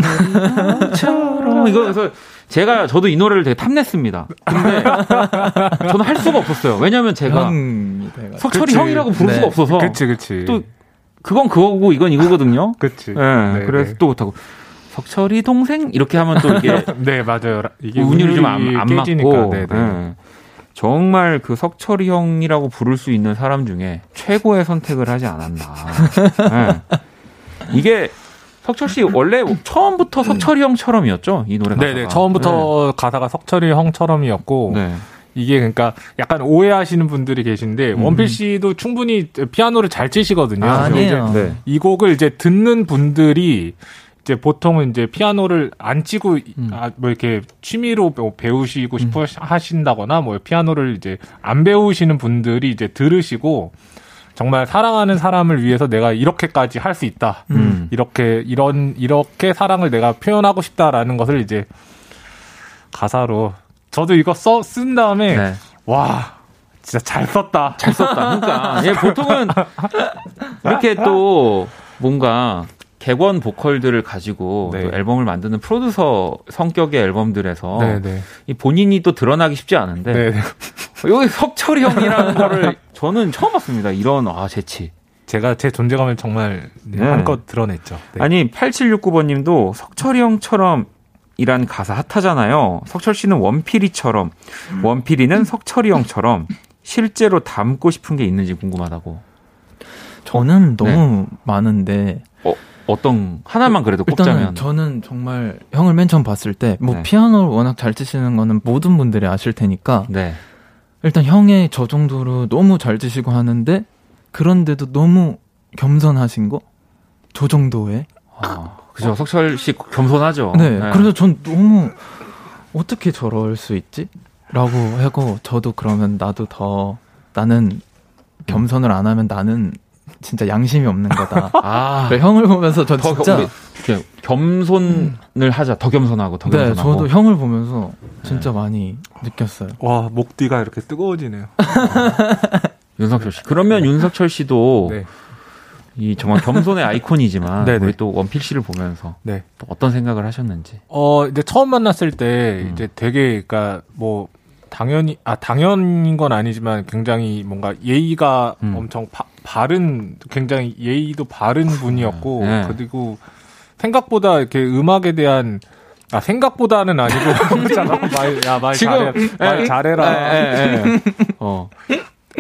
처럼 이거 그래서 제가 저도 이 노래를 되게 탐냈습니다. 근데 저는 할 수가 없었어요. 왜냐면 제가. 석철이 그치. 형이라고 부를 네. 수가 없어서 그치, 그치. 또 그건 그거고 이건 이거거든요. 그치. 예, 네, 그래서 네. 또 못하고 석철이 동생 이렇게 하면 또 이게 네, 맞아요. 이게 운율이 좀 안. 맞고 네, 네. 예. 정말 그 석철이 형이라고 부를 수 있는 사람 중에 최고의 선택을 하지 않았나. 예. 이게 석철 씨 원래 처음부터 석철이 형처럼이었죠 이 노래 가사가. 네, 네. 처음부터 가사가 석철이 형처럼이었고 네. 이게 그러니까 약간 오해하시는 분들이 계신데 음. 원필 씨도 충분히 피아노를 잘 치시거든요. 아, 아니에요. 네. 이 곡을 이제 듣는 분들이 이제 보통은 이제 피아노를 안 치고 음. 아, 뭐 이렇게 취미로 뭐 배우시고 싶어 하신다거나 뭐 피아노를 이제 안 배우시는 분들이 이제 들으시고 정말 사랑하는 사람을 위해서 내가 이렇게까지 할 수 있다. 음. 이렇게 이런 이렇게 사랑을 내가 표현하고 싶다라는 것을 이제 가사로 저도 이거 써 쓴 다음에 네. 와 진짜 잘 썼다. 잘 썼다. 그러니까 예, 보통은 이렇게 또 뭔가 객원 보컬들을 가지고 네. 또 앨범을 만드는 프로듀서 성격의 앨범들에서 네네. 이 본인이 또 드러나기 쉽지 않은데 네. 여기 석철이 형이라는 거를 저는 처음 봤습니다. 이런 아 재치. 제가 제 존재감을 정말 네, 네. 한껏 드러냈죠. 네. 아니 8769번님도 석철이 형처럼 이란 가사 핫하잖아요. 석철 씨는 원필이처럼 원필이는 석철이 형처럼 실제로 담고 싶은 게 있는지 궁금하다고. 저는 너무 많은데 어, 어떤 하나만 그래도 일단은 꼽자면 저는 정말 형을 맨 처음 봤을 때뭐 네. 피아노를 워낙 잘 치시는 거는 모든 분들이 아실 테니까 네. 일단 형의 저 정도로 너무 잘 치시고 하는데 그런데도 너무 겸손하신 거? 저 정도에? 아, 그죠. 석철 씨 겸손하죠. 네. 그래서 전 너무 어떻게 저럴 수 있지? 라고 하고 저도 그러면 나도 더 나는 겸손을 안 하면 나는 진짜 양심이 없는 거다. 아, 그러니까 형을 보면서 저더 진짜 겸, 겸손을 하자. 더 겸손하고 더 네, 겸손하고. 저도 형을 보면서 진짜 많이 느꼈어요. 와 목 뒤가 이렇게 뜨거워지네요. 윤석철 씨. 그러면 윤석철 씨도 네. 이 정말 겸손의 아이콘이지만 네네. 우리 또 원필 씨를 보면서 네. 또 어떤 생각을 하셨는지. 어, 이제 처음 만났을 때 음. 이제 되게 그러니까 뭐 당연히 아 당연인 건 아니지만 굉장히 뭔가 예의가 음. 엄청 바, 바른 굉장히 예의도 바른 분이었고 네. 그리고 생각보다 이렇게 음악에 대한 아 생각보다는 아니고 말야말 잘해 말 잘해라 예, 예, 예. 어.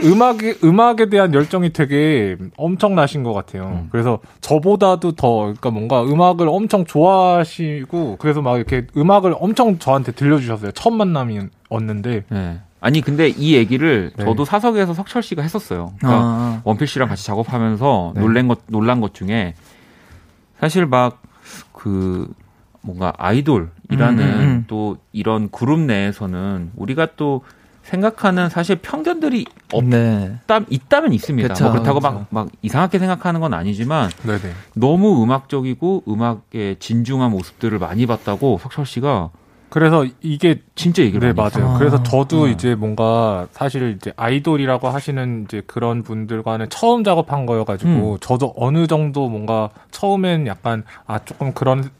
음악에 음악에 대한 열정이 되게 엄청나신 것 같아요. 음. 그래서 저보다도 더 그러니까 뭔가 음악을 엄청 좋아하시고 그래서 막 이렇게 음악을 엄청 저한테 들려주셨어요. 첫 만남이었는데 예. 아니 근데 이 얘기를 네. 저도 사석에서 석철 씨가 했었어요. 그러니까 아, 원필 씨랑 같이 작업하면서 네. 놀란 것 놀란 것 중에 사실 막 그 뭔가 아이돌이라는 음, 음, 음. 또 이런 그룹 내에서는 우리가 또 생각하는 사실 편견들이 네. 없다 있다면 있습니다. 그쵸, 뭐 그렇다고 그쵸. 막 막 이상하게 생각하는 건 아니지만 네네 너무 음악적이고 음악의 진중한 모습들을 많이 봤다고 석철 씨가 그래서 이게 진짜 얘기를 네. 맞아요. 아. 그래서 저도 음. 이제 뭔가 사실 이제 아이돌이라고 하시는 이제 그런 분들과는 처음 작업한 거여가지고 음. 저도 어느 정도 뭔가 처음엔 약간 아 조금 그런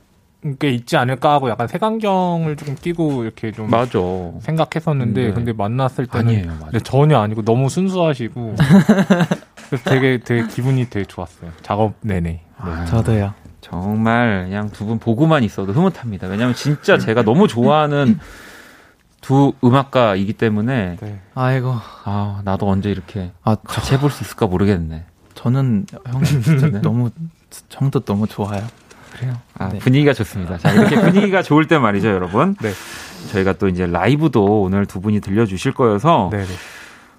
게 있지 않을까 하고 약간 색안경을 조금 끼고 이렇게 좀 맞아. 생각했었는데 네. 근데 만났을 때는 아니에요, 맞아. 네, 전혀 아니고 너무 순수하시고 그래서 되게 되게 기분이 되게 좋았어요. 작업 내내. 아, 저도요. 정말 그냥 두 분 보고만 있어도 흐뭇합니다. 왜냐하면 진짜 제가 너무 좋아하는 두 음악가이기 때문에 네. 아이고. 아 나도 언제 이렇게 아, 같이 해볼 수 있을까 모르겠네. 저는 형 진짜 너무 형도 너무 좋아요. 그래요. 아, 네. 분위기가 좋습니다. 자 이렇게 분위기가 좋을 때 말이죠, 여러분. 네. 저희가 또 이제 라이브도 오늘 두 분이 들려주실 거여서 네.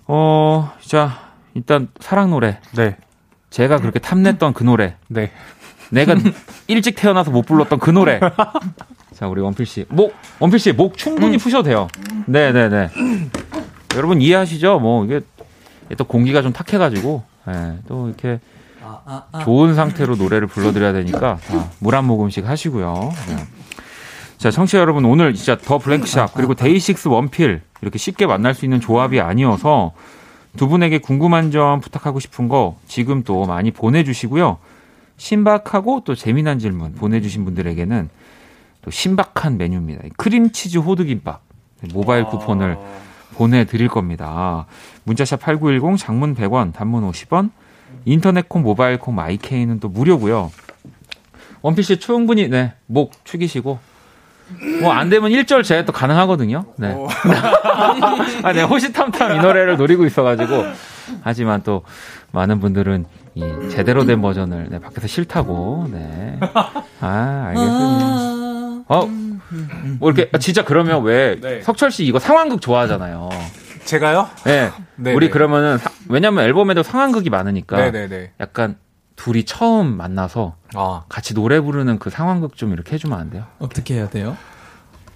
어, 자 일단 사랑 노래 네. 제가 그렇게 탐냈던 그 노래 네. 내가 일찍 태어나서 못 불렀던 그 노래. 자, 우리 원필 씨. 목, 원필 씨, 목 충분히 푸셔도 돼요. 네네네. 여러분 이해하시죠? 뭐, 이게 또 공기가 좀 탁해가지고, 예, 또 이렇게 좋은 상태로 노래를 불러드려야 되니까 물 한 모금씩 하시고요. 네. 자, 청취자 여러분, 오늘 진짜 더 블랭크샵, 그리고 데이식스 원필, 이렇게 쉽게 만날 수 있는 조합이 아니어서 두 분에게 궁금한 점 부탁하고 싶은 거 지금 또 많이 보내주시고요. 신박하고 또 재미난 질문 보내주신 분들에게는 또 신박한 메뉴입니다. 크림치즈 호두김밥 모바일 쿠폰을 보내드릴 겁니다. 문자샵 8910 장문 100원 단문 50원 인터넷 콩 모바일 콩 마이케이는 또 무료고요. 원피스 충분히 네, 목 축이시고 뭐 안 되면 1절 제가 또 가능하거든요. 네. 아, 네, 호시탐탐 이 노래를 노리고 있어 가지고 하지만 또 많은 분들은 이 제대로 된 버전을 네, 밖에서 싫다고. 네. 아, 알겠습니다. 어, 뭐 이렇게 아, 진짜 그러면 왜 네. 석철 씨 이거 상황극 좋아하잖아요. 제가요? 네. 네, 우리 네. 그러면은 사- 왜냐면 앨범에도 상황극이 많으니까 네네네. 약간 둘이 처음 만나서 아, 같이 노래 부르는 그 상황극 좀 이렇게 해주면 안 돼요? 어떻게 해야 돼요?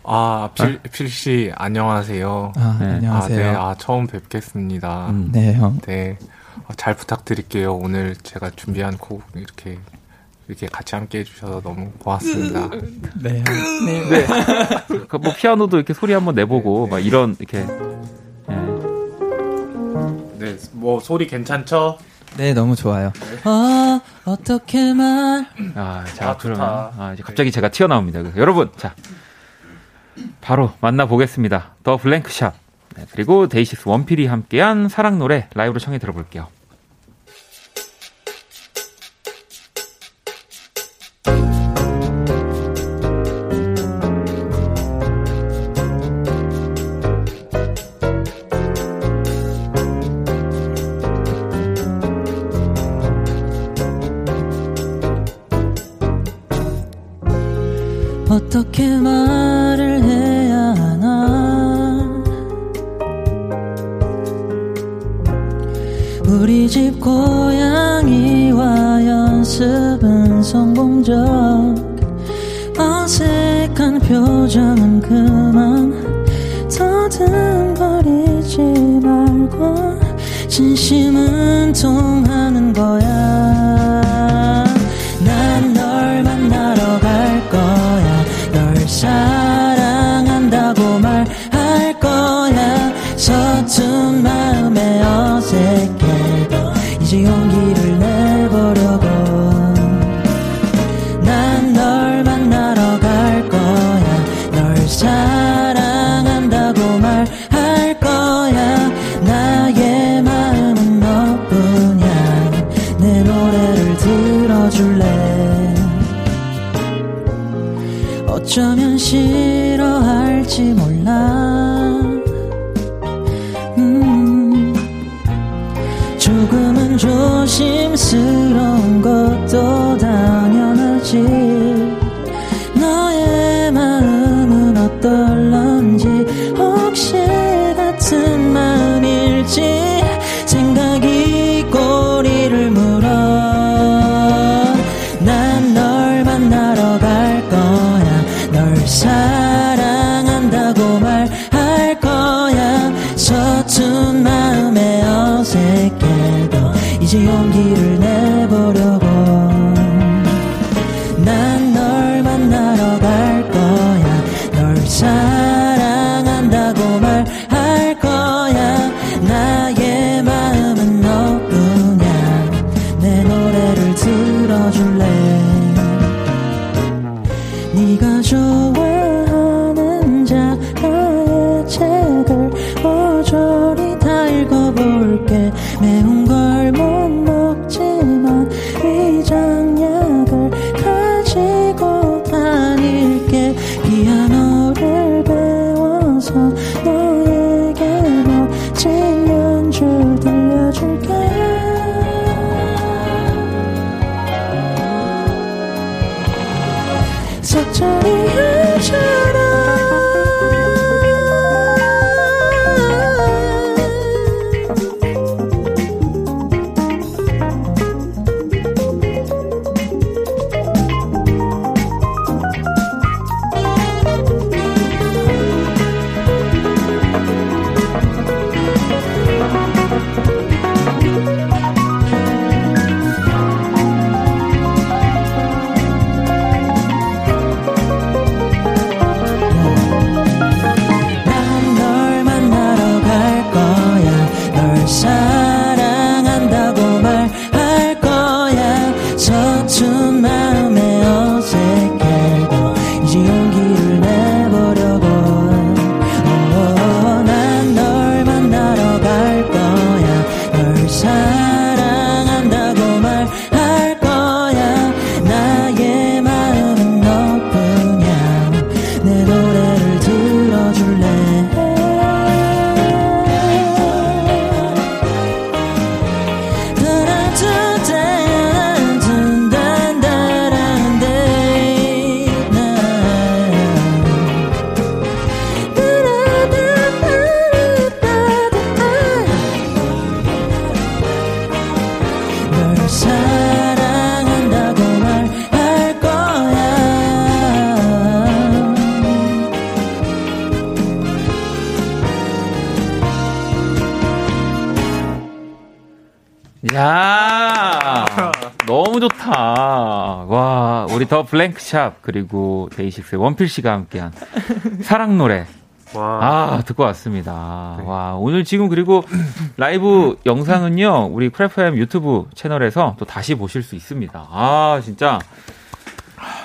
아, 필, 필씨, 안녕하세요. 아, 네. 안녕하세요. 아, 네. 아, 처음 뵙겠습니다. 음. 네, 형. 네. 어, 잘 부탁드릴게요. 오늘 제가 준비한 곡 이렇게 이렇게 같이 함께 해주셔서 너무 고맙습니다. 네, 형. 네. 그뭐 피아노도 이렇게 소리 한번 내보고 막 이런 이렇게 예. 네, 뭐 소리 괜찮죠? 네, 너무 좋아요. 아, 어떻게 말. 아, 자, 아, 그러면. 아, 이제 갑자기 제가 튀어나옵니다. 여러분, 자, 바로 만나보겠습니다. 더 블랭크샵. 네, 그리고 데이식스 원필이 함께한 사랑 노래 라이브로 청해 들어볼게요. 좋다. 와, 우리 더 블랭크샵 그리고 데이식스의 원필 씨가 함께한 사랑 노래. 와. 아, 듣고 왔습니다. 와, 오늘 지금 그리고 라이브 영상은요, 우리 쿨FM 유튜브 채널에서 또 다시 보실 수 있습니다. 아, 진짜.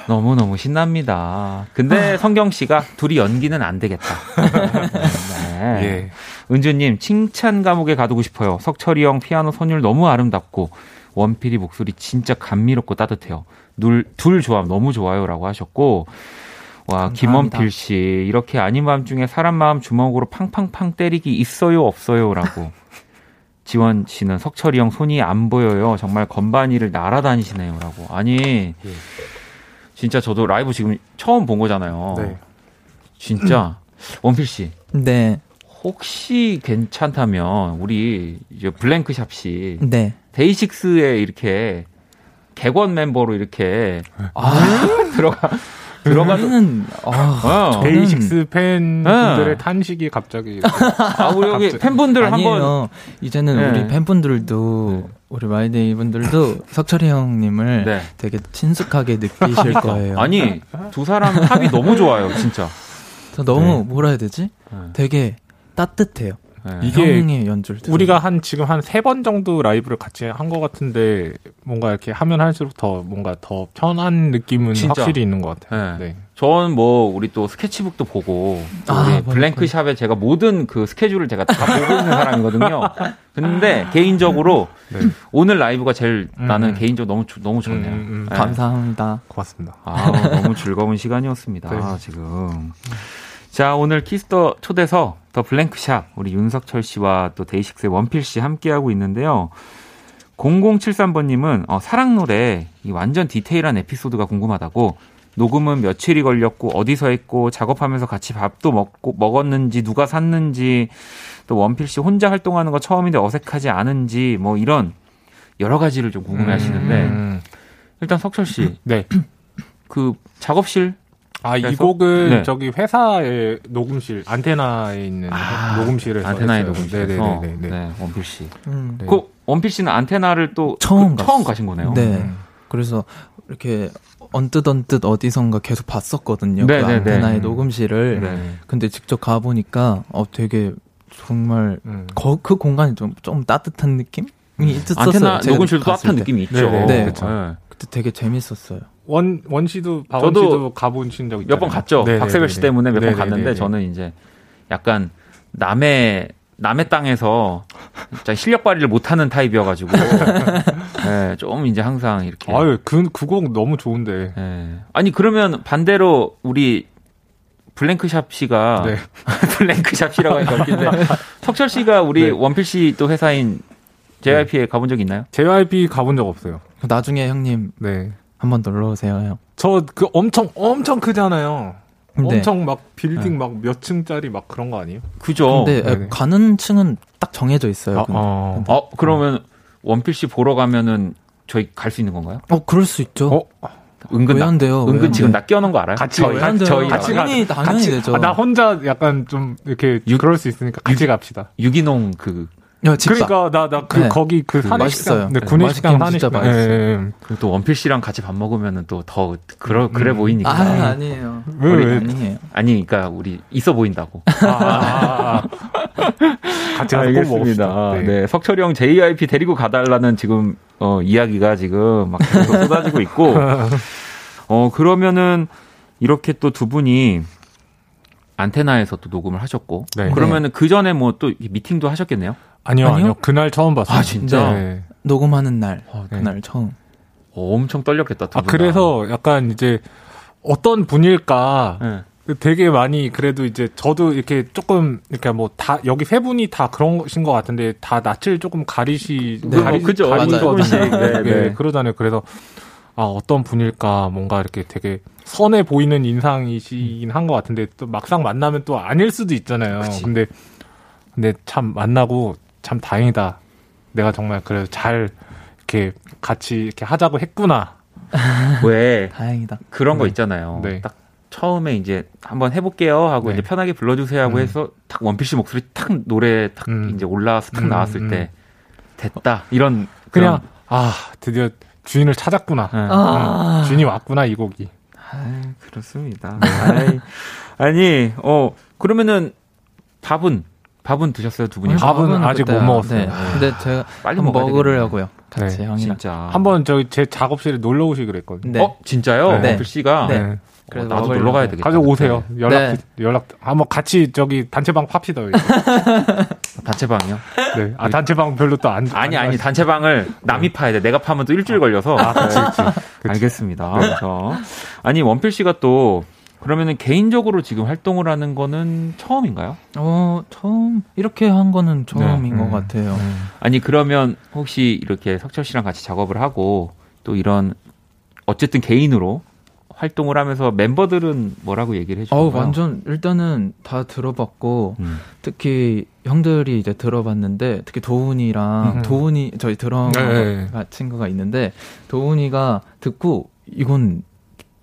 너무너무 신납니다. 근데 성경 씨가 둘이 연기는 안 되겠다. 네. 예. 은주님, 칭찬 감옥에 가두고 싶어요. 석철이 형 피아노 선율 너무 아름답고, 원필이 목소리 진짜 감미롭고 따뜻해요. 둘, 둘 조합 너무 좋아요. 라고 하셨고, 와, 감사합니다. 김원필 씨, 이렇게 아닌 밤 중에 사람 마음 주먹으로 팡팡팡 때리기 있어요, 없어요? 라고. 지원 씨는 석철이 형 손이 안 보여요. 정말 건반이를 날아다니시네요. 라고. 아니, 예. 진짜 저도 라이브 지금 처음 본 거잖아요. 네. 진짜, 원필 씨. 네, 혹시 괜찮다면 우리 이제 블랭크샵 씨 네. 데이식스에 이렇게 객원 멤버로 이렇게 아, 들어가 들어가는 아, 어. 데이식스 팬분들의 네. 탄식이 갑자기 아 우리 여기 갑자기- 팬분들 한번. 이제는 네. 우리 팬분들도 우리 마이데이 분들도 석철이 형님을 네. 되게 친숙하게 느끼실 거예요. 아니 두 사람 합이 너무 좋아요 진짜 저 너무 네. 뭐라 해야 되지? 네. 되게 따뜻해요. 네. 이게 형의 연주를. 우리가 한 지금 한 세 번 정도 라이브를 같이 한 것 같은데 뭔가 이렇게 하면 할수록 더 뭔가 더 편한 느낌은 진짜. 확실히 있는 것 같아요. 네. 네. 전뭐 우리 또 스케치북도 보고 또 아. 블랭크샵에 제가 모든 그 스케줄을 제가 다 보고 있는 사람이거든요. 근데 개인적으로 네. 오늘 라이브가 제일 음. 나는 개인적으로 너무 좋- 너무 좋네요. 음, 음, 네. 감사합니다. 고맙습니다. 아, 너무 즐거운 시간이었습니다. 네. 지금. 자, 오늘 키스터 초대석 더 블랭크샵 우리 윤석철 씨와 또 데이식스의 원필 씨 함께하고 있는데요. 0073번님은 어, 사랑 노래 이 완전 디테일한 에피소드가 궁금하다고 녹음은 며칠이 걸렸고 어디서 했고 작업하면서 같이 밥도 먹고 먹었는지 누가 샀는지 또 원필 씨 혼자 활동하는 거 처음인데 어색하지 않은지 뭐 이런 여러 가지를 좀 궁금해하시는데 음, 일단 석철 씨 네. 그 작업실 아, 이? 곡은 네. 저기 회사의 녹음실, 안테나에 있는 아, 녹음실에서 안테나의. 녹음실에서 네네네. 네, 원필 씨. 음. 네. 그 원필 씨는 안테나를 또 처음 그 처음. 가신 거네요. 네. 음. 그래서 이렇게 언뜻 언뜻 어디선가 계속 봤었거든요. 네, 그 네, 안테나의 네. 녹음실을. 네. 근데 직접 가보니까 어 되게 정말 음. 거, 그 공간이 좀, 좀 따뜻한 느낌 이 있었어요. 안테나 녹음실도 따뜻한 때. 느낌이 있죠. 네, 네, 네. 그렇죠. 그때 되게 재밌었어요. 원, 원 씨도, 박원 저도 씨도 가보신 적 있잖아요. 몇번 갔죠. 네네네네. 박세별 씨 때문에 몇 번. 갔는데 저는 이제 약간 남의 남의 땅에서 진짜 실력 발휘를 못하는 타입이어가지고 네, 좀 이제 항상 이렇게 아유, 그, 그곡 너무 좋은데. 네. 아니 그러면 반대로 우리 블랭크샵 씨가 네. 블랭크샵 씨라고 하니까 웃긴데 석철 씨가 우리 네. 원필 씨 또 회사인 JYP에 가본 적 있나요? JYP 가본 적 없어요. 나중에 형님 네. 한번 놀러 오세요, 형. 저 그 엄청, 엄청 크잖아요. 근데, 엄청 막 빌딩 막몇 층짜리 막 그런 거 아니에요? 그죠. 근데 네네. 가는 층은 딱 정해져 있어요. 아, 근데. 어. 어 그러면 원필 씨 보러 가면은 저희 갈 수 있는 건가요? 어, 그럴 수 있죠. 어? 은근 왜 나, 안 돼요? 은근 지금? 나 끼워놓은 거 알아요? 같이 저희 돼요? 저희 같이 당연히, 가- 당연히 같이- 되죠. 아, 나 혼자 약간 좀 이렇게 유- 그럴 수 있으니까 같이 갑시다. 유기농 그 야, 집사. 그러니까 나 나그 네. 거기 그 맛있어요. 네, 네, 구내식당 맛있긴 진짜. 맛있어요. 예, 예. 그리고 또 원필 씨랑 같이 밥 먹으면은 또 더 그러 그래 음. 보이니까 아, 아니에요. 왜, 우리 왜? 아니에요. 아니 그러니까 우리 있어 보인다고. 아, 아, 아. 같이 가서 꼭 먹읍시다. 네. 네. 석철이 형 JYP 데리고 가달라는 지금 어, 이야기가 지금 막 계속 쏟아지고 있고. 어 그러면은 이렇게 또 두 분이 안테나에서 또 녹음을 하셨고. 네. 그러면은 그 전에 뭐 또 미팅도 하셨겠네요. 아니요, 아니요? 아니요. 그날 처음 봤어요. 아, 진짜? 네. 녹음하는 날. 어, 네. 그날 처음. 어, 엄청 떨렸겠다. 두 아. 그래서 약간 이제 어떤 분일까 네. 되게 많이 그래도 이제 저도 이렇게 조금 이렇게 뭐 다 여기 세 분이 다 그런 것인 것 같은데 다 낯을 조금 가리시 네, 가리, 뭐 그죠. 가리거든요. 네, 네, 네. 그러잖아요. 그래서 아 어떤 분일까 뭔가 이렇게 되게 선해 보이는 인상이시긴 한 것 같은데 또 막상 만나면 또 아닐 수도 있잖아요. 그치. 근데 근데 참 만나고 참 다행이다. 내가 정말 그래도 잘 이렇게 같이 이렇게 하자고 했구나. 왜 다행이다. 그런 거 네. 있잖아요. 네. 딱 처음에 이제 한번 해볼게요 하고 네. 이제 편하게 불러주세요 하고 음. 해서 딱 원필 씨 목소리 탁 노래 탁 음. 이제 올라와서 탁 음, 나왔을 음. 때 됐다 이런 그냥 그런- 아 드디어 주인을 찾았구나. 네. 아. 음, 주인이 왔구나 이 곡이. 아이, 그렇습니다. 아이, 아니 어 그러면은 밥은 밥은 드셨어요 두 분이? 아, 밥은 아직 못 먹었어요. 네. 근데 제가 빨리 먹으려고요. 같이 네, 형이랑. 진짜. 한번 저희 제 작업실에 놀러 오시 그랬거든요. 네. 어 진짜요? 네. 원필 씨가 네. 어, 그래서 나도 먹으려고. 놀러 가야 되겠다. 가져오세요. 그때. 연락 네. 연락 한번 같이 저기 단체방 팝시다. 여기. 단체방이요? 네. 아 단체방 별로 또 안. 아니 안 아니 단체방을 남이 파야 돼. 내가 파면 또 일주일 걸려서. 아, 그치, 그치. 알겠습니다. 그렇죠. 아니 원필 씨가 또 그러면은 개인적으로 지금 활동을 하는 거는 처음인가요? 어, 처음, 이렇게 한 거는 처음인 네. 것 음. 같아요. 아니 그러면 혹시 이렇게 석철 씨랑 같이 작업을 하고 또 이런 어쨌든 개인으로 활동을 하면서 멤버들은 뭐라고 얘기를 어우, 거예요? 완전, 일단은 다 들어봤고, 음. 특히 형들이 이제 들어봤는데, 특히 도훈이랑, 음. 도훈이, 저희 드럼 네. 친구가 있는데, 도훈이가 듣고, 이건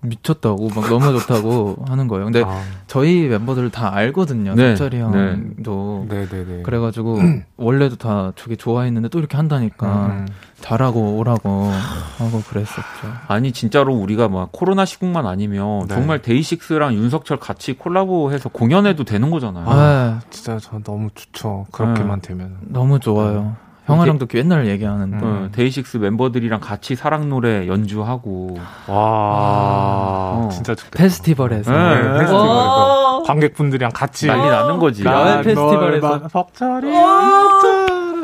미쳤다고 막 너무 좋다고 하는 거예요. 근데 아, 저희 멤버들 다 알거든요. 네, 석철이 네. 형도 네네네. 그래가지고 원래도 다 저게 좋아했는데 또 이렇게 한다니까 음. 잘하고 오라고 하고 그랬었죠. 아니 진짜로 우리가 막 코로나 시국만 아니면 네. 정말 데이식스랑 윤석철 같이 콜라보해서 공연해도 되는 거잖아요. 아, 진짜 저 너무 좋죠. 그렇게만 되면. 너무 좋아요. 형아랑도 맨날 얘기하는데 어, 데이식스 멤버들이랑 같이 사랑 노래 연주하고 와, 어. 진짜 좋겠다. 페스티벌에서 네, 네, 페스티벌에서 관객분들이랑 같이 난리 나는 거지. 야외 난 페스티벌에서. 석철.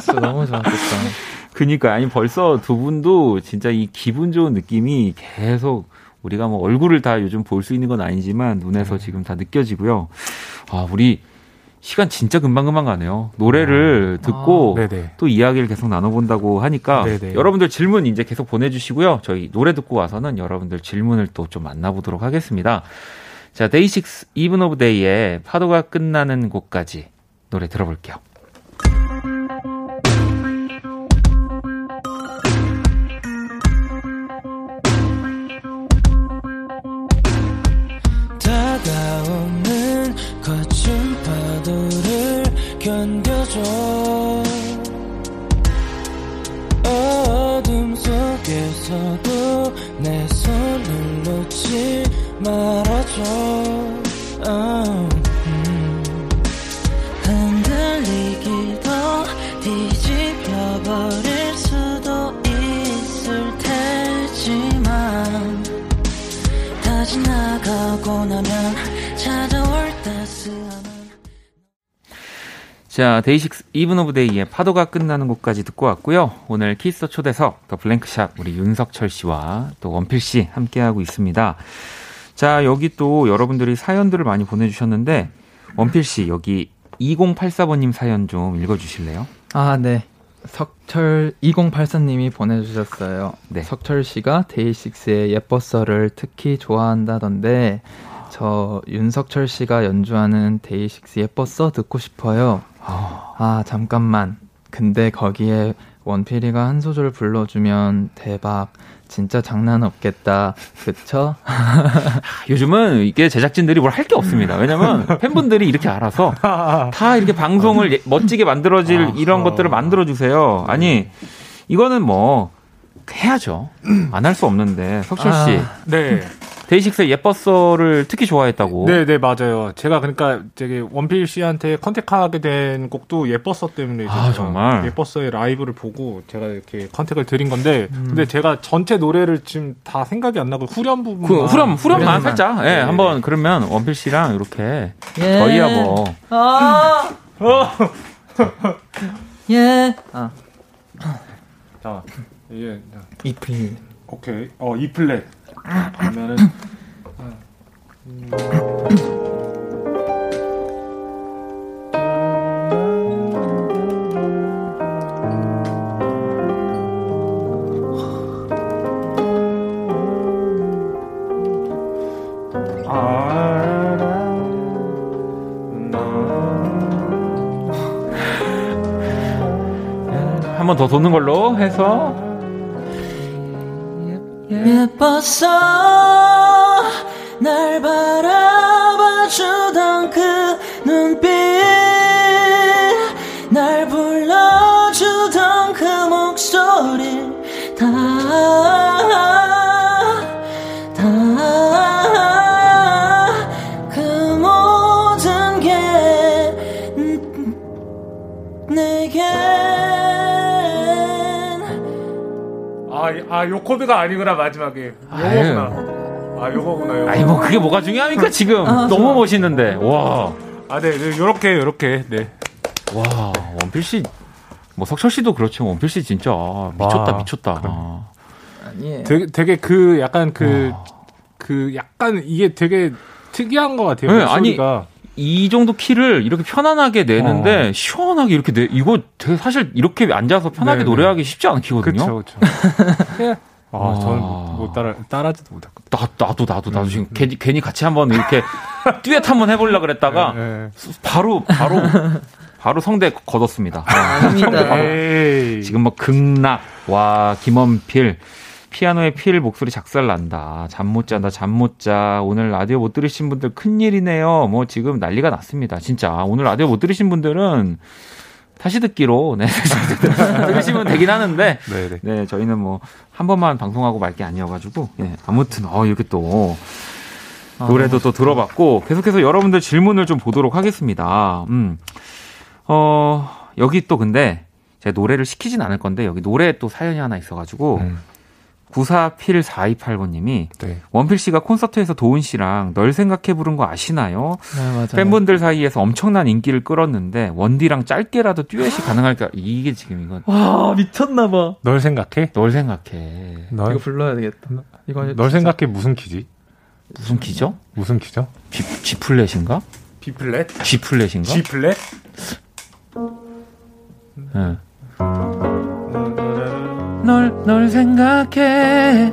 진짜 너무 좋았겠다. 그니까 아니 벌써 두 분도 진짜 이 기분 좋은 느낌이 계속 우리가 뭐 얼굴을 다 요즘 볼 수 있는 건 아니지만 눈에서 지금 다 느껴지고요. 아 우리 시간 진짜 금방금방 가네요. 노래를 듣고 네네. 또 이야기를 계속 나눠본다고 하니까 네네. 여러분들 질문 이제 계속 보내주시고요. 저희 노래 듣고 와서는 여러분들 질문을 또 좀 만나보도록 하겠습니다. 자, 데이식스 이븐 오브 데이의 파도가 끝나는 곳까지 노래 들어볼게요. 속에서도 내 손을 놓지 말아줘 어, 음. 흔들리기도 뒤집혀버릴 수도 있을 테지만 다 지나가고 나면 자, 데이식스 이븐 오브 데이의 파도가 끝나는 곳까지 듣고 왔고요. 오늘 키스 초대석 더 블랭크샵 우리 윤석철 씨와 또 원필 씨 함께하고 있습니다. 자, 여기 또 여러분들이 사연들을 많이 보내주셨는데 원필 씨 여기 2084번님 사연 좀 읽어주실래요? 아, 네. 석철 2084님이 보내주셨어요. 네. 석철 씨가 데이식스의 예뻐서를 특히 좋아한다던데 저 윤석철 씨가 연주하는 데이식스 예뻐서 듣고 싶어요. 아 잠깐만. 근데 거기에 원필이가 한 소절 불러주면 대박. 진짜 장난 없겠다. 그쵸? 요즘은 이게 제작진들이 뭘 할 게 없습니다. 왜냐면 팬분들이 이렇게 알아서 다 이렇게 방송을 예- 멋지게 만들어질 이런 것들을 만들어 주세요. 아니 이거는 뭐 해야죠. 안 할 수 없는데 석철 씨 네. 데이식스의 예뻐서를 특히 좋아했다고. 네, 네, 맞아요. 제가 그러니까 되게 원필 씨한테 컨택하게 된 곡도 예뻤어 때문에 아, 정말? 예뻤어의 라이브를 보고 제가 이렇게 컨택을 드린 건데 음. 근데 제가 전체 노래를 지금 다 생각이 안 나고 후렴 부분 그 후렴 후렴만 후렴만. 살짝. 예, 네, 한번 그러면 원필 씨랑 이렇게 예. 저희야 뭐 예. 아, 자, 이게 이플. 오케이. 어, 이 플랫. 그러면은 한번 더 도는 걸로 해서 예뻤어. 날 바라봐주던 그 눈빛. 날 불러주던 그 목소리 다 아, 이- 아, 요 코드가 아니구나 마지막에. 요거구나. 아, 요거구나. 요거. 아니 뭐 그게 뭐가 중요합니까 지금 너무 멋있는데 와. 아, 네, 네, 요렇게 요렇게. 네. 와 원필 씨, 뭐 석철 씨도 그렇죠. 원필 씨 진짜 미쳤다 와, 미쳤다. 아. 아니에요. 되게 되게 그 약간 그그 약간 이게 되게 특이한 것 같아요. 네, 아니, 목소리가. 이 정도 키를 이렇게 편안하게 내는데 어. 시원하게 이렇게 내 이거 되게 사실 이렇게 앉아서 편하게 네, 네. 노래하기 쉽지 않은 키거든요. 그렇죠, 그렇죠. 아, 와. 저는 못, 못 따라 따라지도 못했거든요. 나, 나도 나도 나도 음, 지금 괜히, 괜히 같이 한번 이렇게 듀엣 한번 해보려 그랬다가 네, 바로 바로 바로 성대 걷었습니다. 아. 네. 에이. 지금 뭐 극락 와 김원필 피아노에 필 목소리 작살 난다. 잠 못 잔다. 잠 못 자. 오늘 라디오 못 들으신 분들 큰일이네요. 뭐 지금 난리가 났습니다. 진짜. 오늘 라디오 못 들으신 분들은 다시 듣기로 네. 들으시면 되긴 하는데 네네. 네, 저희는 뭐 한 번만 방송하고 말 게 아니어 가지고 예, 아무튼 어 이렇게 또 노래도 또 들어봤고 계속해서 여러분들 질문을 좀 보도록 하겠습니다. 음, 어 여기 또 근데 제가 노래를 시키진 않을 건데 여기 노래 또 사연이 하나 있어가지고 음. 94필4289님이 네. 원필 씨가 콘서트에서 도훈 씨랑 널 생각해 부른 거 아시나요? 네, 맞아요. 팬분들 사이에서 엄청난 인기를 끌었는데 원디랑 짧게라도 듀엣이 가능할까? 이게 지금 이건 와 미쳤나 봐. 널 생각해? 널 생각해. 널, 이거 불러야 되겠다. 이거 널 생각해 무슨 키지? 무슨 키죠? 무슨 키죠? G, G 플랫인가? B 플랫? G 플랫인가? G 플랫? 네. 널, 널 생각해.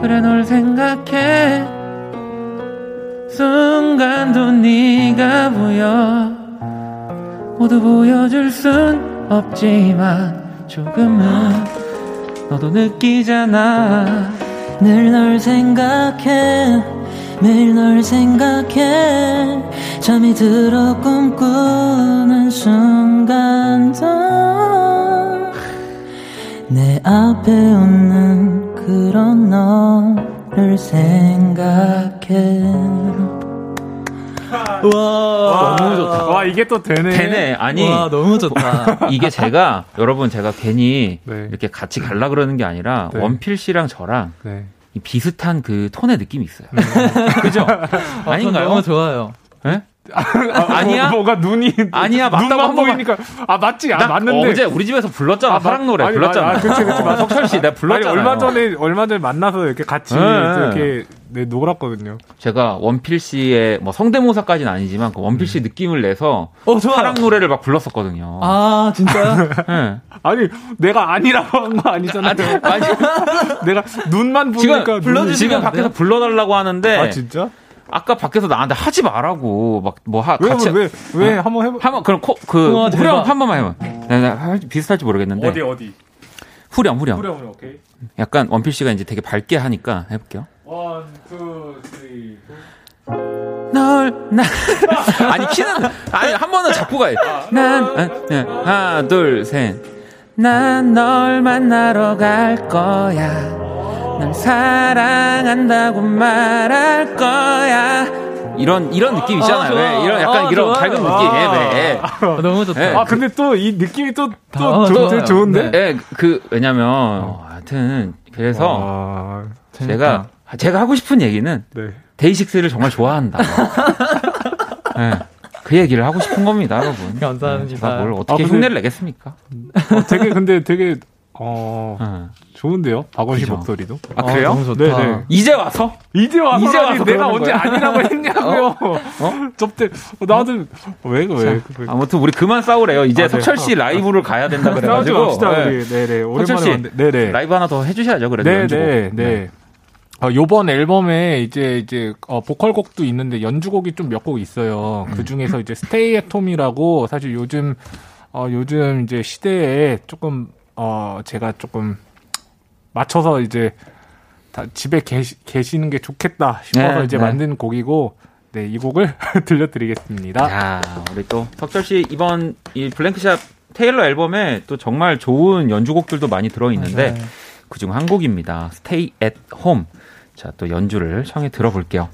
그래, 널 생각해. 순간도 네가 보여. 모두 보여줄 순 없지만 조금은 너도 느끼잖아. 늘 널 생각해 매일 널 생각해 잠이 들어 꿈꾸는 순간도 내 앞에 없는 그런 너를 생각해 와 너무 좋다. 와 이게 또 되네. 되네. 아니. 와 너무 좋다. 이게 제가 여러분 제가 괜히 네. 이렇게 같이 갈라 그러는 게 아니라 네. 원필 씨랑 저랑 네. 이 비슷한 그 톤의 느낌이 있어요. 그죠? 아닌가요? 너무 좋아요. 예? 아 니야? 뭐, 가 눈이 아니야, 맞다고 눈만 보이니까 아 맞지 아나 맞는데 어제 우리 집에서 불렀잖아. 아, 맞- 사랑 노래 아니, 불렀잖아. 아, 그치, 그치, 맞아. 석철 씨, 내가 불렀잖아. 아니, 얼마 전에 얼마 전에 만나서 이렇게 같이 네. 이렇게 네, 놀았거든요. 제가 원필 씨의 뭐 성대모사까지는 아니지만 그 원필 씨 느낌을 내서 어. 사랑 노래를 막 불렀었거든요. 아 진짜요? 예. 아니 내가 아니라고 한 거 아니잖아요. 아니, 내가 눈만 지금 보니까 불러주시면 지금 안 밖에서? 불러달라고 하는데 아 진짜? 아까 밖에서 나한테 하지 말라고 막 뭐 하, 왜, 같이 왜, 왜, 한번 해봐. 한번 그럼 코, 그 우와, 후렴. 한 번만 해봐. 내가 할- 비슷할지 모르겠는데 어디, 어디? 후렴 후렴. 후렴, 오케이. 약간 원필 씨가 이제 되게 밝게 하니까 해볼게요. One, two, three, four. 널, 나, 아니, 키는, 아니, 한 번은 잡고 가요. 난, 아, 네. 하나, 둘, 셋. 난 널 만나러 갈 거야. 널 사랑한다고 말할 거야. 이런, 이런 느낌이잖아요. 아. 왜? 이런, 약간 아, 이런 좋아요. 밝은 느낌. 예, 왜? 아, 너무 좋다. 네. 아, 근데 또 이 느낌이 또, 또, 아. 좋은데? 네. 예, 그, 왜냐면, 어, 하여튼, 그래서 아, 제가, 제가 하고 싶은 얘기는 네. 데이식스를 정말 좋아한다. 예, 그 얘기를 하고 싶은 겁니다, 여러분. 감사합니다. 제가 뭘 아, 어떻게 근데- 흉내를 내겠습니까? 어, 되게, 근데 되게, 어, 예. 좋은데요? 박원 씨 그죠? 목소리도. 아, 그래요? 너무 좋다. 네네. 이제 와서? 이제 와서, 이제 와서 내가 언제 거야? 아니라고 했냐고요. 어? 접대, 어, 나도, 왜, 왜, 왜. 아무튼 우리 그만 싸우래요. 이제 아, 네. 석철 씨 라이브를 가야 된다 그래가지고. 예. 우리. 네네. 석철 씨, 오랜만에 왔는데. 네네. 라이브 하나 더 해주셔야죠. 그래도 네, 연주곡. 네, 네. 어, 요번 앨범에 이제 이제 어, 보컬곡도 있는데 연주곡이 좀 몇 곡 있어요. 그 중에서 이제 스테이 앳 홈이라고 사실 요즘 어, 요즘 이제 시대에 조금 어, 제가 조금 맞춰서 이제 다 집에 계시, 계시는 게 좋겠다 싶어서 네, 이제 네. 만든 곡이고 네, 이 곡을 들려드리겠습니다. 야, 우리 또 석철 씨 이번 이 블랭크샷 테일러 앨범에 또 정말 좋은 연주곡들도 많이 들어있는데 맞아요. 그중 한 곡입니다. Stay at Home. 자, 또 연주를 청해 들어볼게요.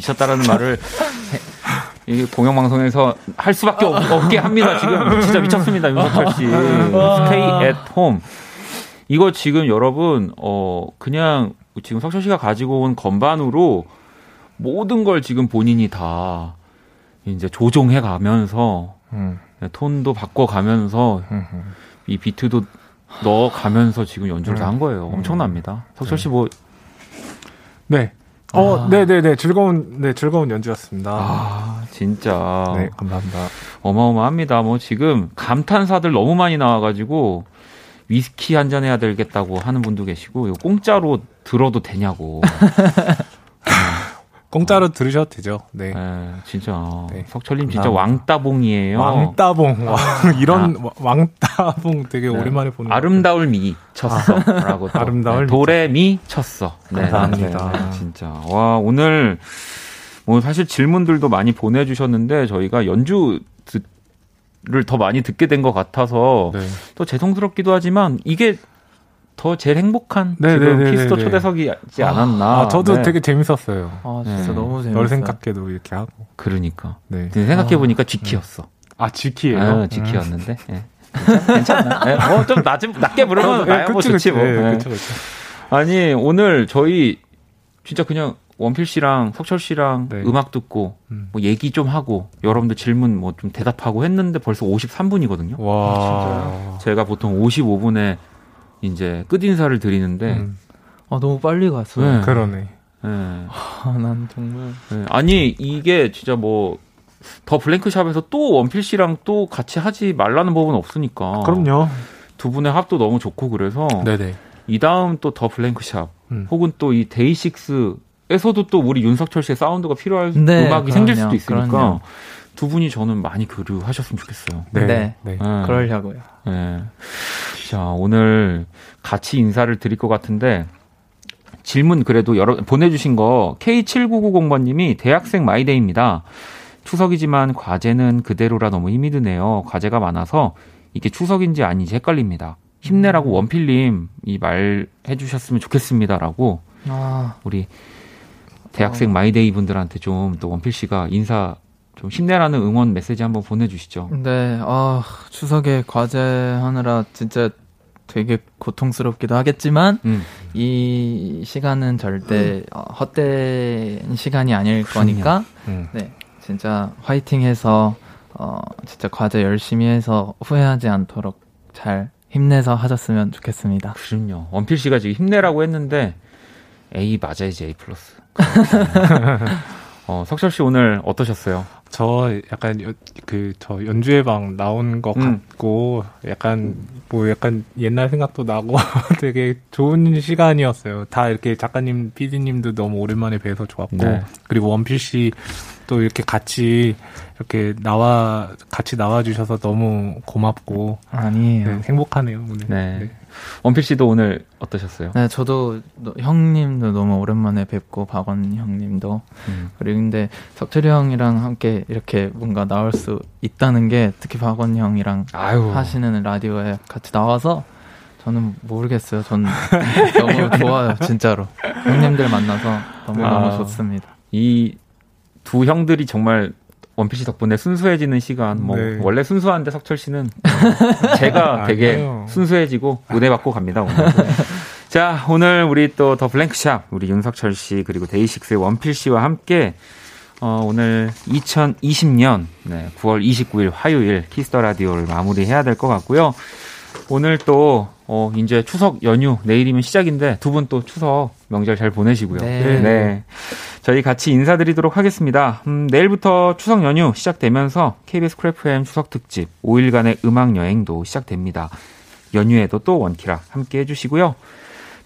미쳤다. 미쳤다라는 말을 해- 이 공영 방송에서 할 수밖에 없, 없게 합니다. 지금 진짜 미쳤습니다. 윤석철 씨. Stay at home. 이거 지금 여러분 어 그냥 지금 석철 씨가 가지고 온 건반으로 모든 걸 지금 본인이 다 이제 조종해 가면서 음. 톤도 바꿔 가면서 이 비트도 넣어 가면서 지금 연주를 다한 거예요. 엄청납니다. 석철 씨뭐 네. 어, 네, 네, 네. 즐거운, 네, 즐거운 연주였습니다. 아, 진짜 네, 감사합니다. 어마어마합니다. 뭐 지금 감탄사들 너무 많이 나와가지고 위스키 한 잔 해야 되겠다고 하는 분도 계시고 이거 공짜로 들어도 되냐고. 공짜로 들으셔도 되죠. 네. 예, 진짜 네, 석철님 진짜. 왕따봉이에요. 왕따봉. 와, 이런 와- 왕따봉 되게 네. 오랜만에 보는 것 아름다울 미 쳤어 라고 또. 아름다울 네, 도레 미 쳤어. 네, 감사합니다. 네, 네, 진짜 와 오늘 뭐 사실 질문들도 많이 보내주셨는데 저희가 연주를 더 많이 듣게 된 것 같아서. 네. 또 죄송스럽기도 하지만 이게 더 제일 행복한 네, 지금 네, 네, 키스토 네, 네. 초대석이지 않았나. 아, 저도 네. 되게 재밌었어요. 아, 진짜 네. 너무 재밌어요. 널 생각해도 이렇게 하고. 그러니까 네. 생각해 보니까 쥐키였어. 아, 지키예요? 아, 쥐키였는데. 예. 괜찮나? 예, 어, 좀 낮, 낮게 부르면 나야 뭐 좋지. 뭐. 네, 예. 그쵸, 그쵸. 아니 오늘 저희 진짜 그냥 원필 씨랑 석철 씨랑 네. 음악 듣고 음. 뭐 얘기 좀 하고 여러분들 질문 뭐 좀 대답하고 했는데 벌써 53분이거든요. 와. 제가 보통 55분에 이제 끝 인사를 드리는데 음, 아, 너무 빨리 갔어요. 네. 그러네. 예. 아, 난 정말. 예. 아니 이게 진짜 뭐 더 블랭크샵에서 또 원필 씨랑 또 같이 하지 말라는 법은 없으니까. 그럼요. 두 분의 합도 너무 좋고 그래서 네네. 이 다음 또 더 블랭크샵 음. 혹은 또 이 데이식스 에서도 또 우리 윤석철 씨의 사운드가 필요할 네, 음악이 생길 그럼요, 수도 있으니까 그럼요. 두 분이 저는 많이 교류하셨으면 좋겠어요. 네. 네. 네. 예. 그러려고요. 예. 자 오늘 같이 인사를 드릴 것 같은데 질문 그래도 여러 보내주신 거 K7990번님이 대학생 마이데이입니다. 추석이지만 과제는 그대로라 너무 힘이 드네요. 과제가 많아서 이게 추석인지 아닌지 헷갈립니다. 힘내라고 원필님 이 말 해주셨으면 좋겠습니다라고 아, 우리 대학생 마이데이 분들한테 좀 또 원필 씨가 인사 좀 힘내라는 응원 메시지 한번 보내주시죠. 네, 아, 추석에 과제 하느라 진짜 되게 고통스럽기도 하겠지만, 음. 이 시간은 절대 어, 헛된 시간이 아닐 거니까, 음. 네, 진짜 화이팅 해서, 어, 진짜 과제 열심히 해서 후회하지 않도록 잘 힘내서 하셨으면 좋겠습니다. 그럼요. 원필 씨가 지금 힘내라고 했는데 A 맞아야지 A 플러스. 어, 석철 씨 오늘 어떠셨어요? 저 약간 그 저 연주회 방 나온 것 음. 같고 약간 뭐 약간 옛날 생각도 나고 되게 좋은 시간이었어요. 다 이렇게 작가님, PD님도 너무 오랜만에 뵈서 좋았고 네. 그리고 원필 씨 또 이렇게 같이 이렇게 나와 같이 나와 주셔서 너무 고맙고 아니에요. 네, 행복하네요 오늘. 네. 네. 원필 씨도 오늘 어떠셨어요? 네, 저도 너- 형님도 너무 오랜만에 뵙고 박원 형님도 음. 그리고 근데 석철이 형이랑 함께 이렇게 뭔가 나올 수 있다는 게 특히 박원 형이랑 아유. 하시는 라디오에 같이 나와서 저는 모르겠어요. 전 너무 좋아요, 진짜로. 형님들 만나서 너무 아. 너무 좋습니다. 이 두 형들이 정말 원필 씨 덕분에 순수해지는 시간. 뭐 네. 원래 순수한데 석철 씨는 제가 되게 아니에요. 순수해지고 은혜 받고 갑니다 오늘. 자 오늘 우리 또 더 블랭크샵 우리 윤석철 씨 그리고 데이식스의 원필 씨와 함께 어, 오늘 2020년 네, 9월 29일 화요일 키스 더 라디오를 마무리해야 될 것 같고요. 오늘 또 어, 이제 추석 연휴 내일이면 시작인데 두 분 또 추석 명절 잘 보내시고요. 네. 네. 저희 같이 인사드리도록 하겠습니다. 음, 내일부터 추석 연휴 시작되면서 KBS Cool FM 추석 특집 5일간의 음악 여행도 시작됩니다. 연휴에도 또 원키라 함께 해주시고요.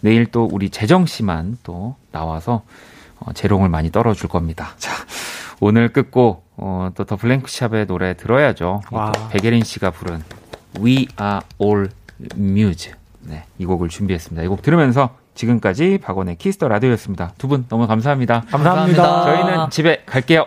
내일 또 우리 재정 씨만 또 나와서 어, 재롱을 많이 떨어줄 겁니다. 자, 오늘 끝곡 어, 또 더 블랭크샵의 노래 들어야죠. 백예린 씨가 부른 We Are All Muse. 네, 이 곡을 준비했습니다. 이 곡 들으면서 지금까지 박원의 키스 더 라디오였습니다. 두 분 너무 감사합니다. 감사합니다. 감사합니다. 저희는 집에 갈게요.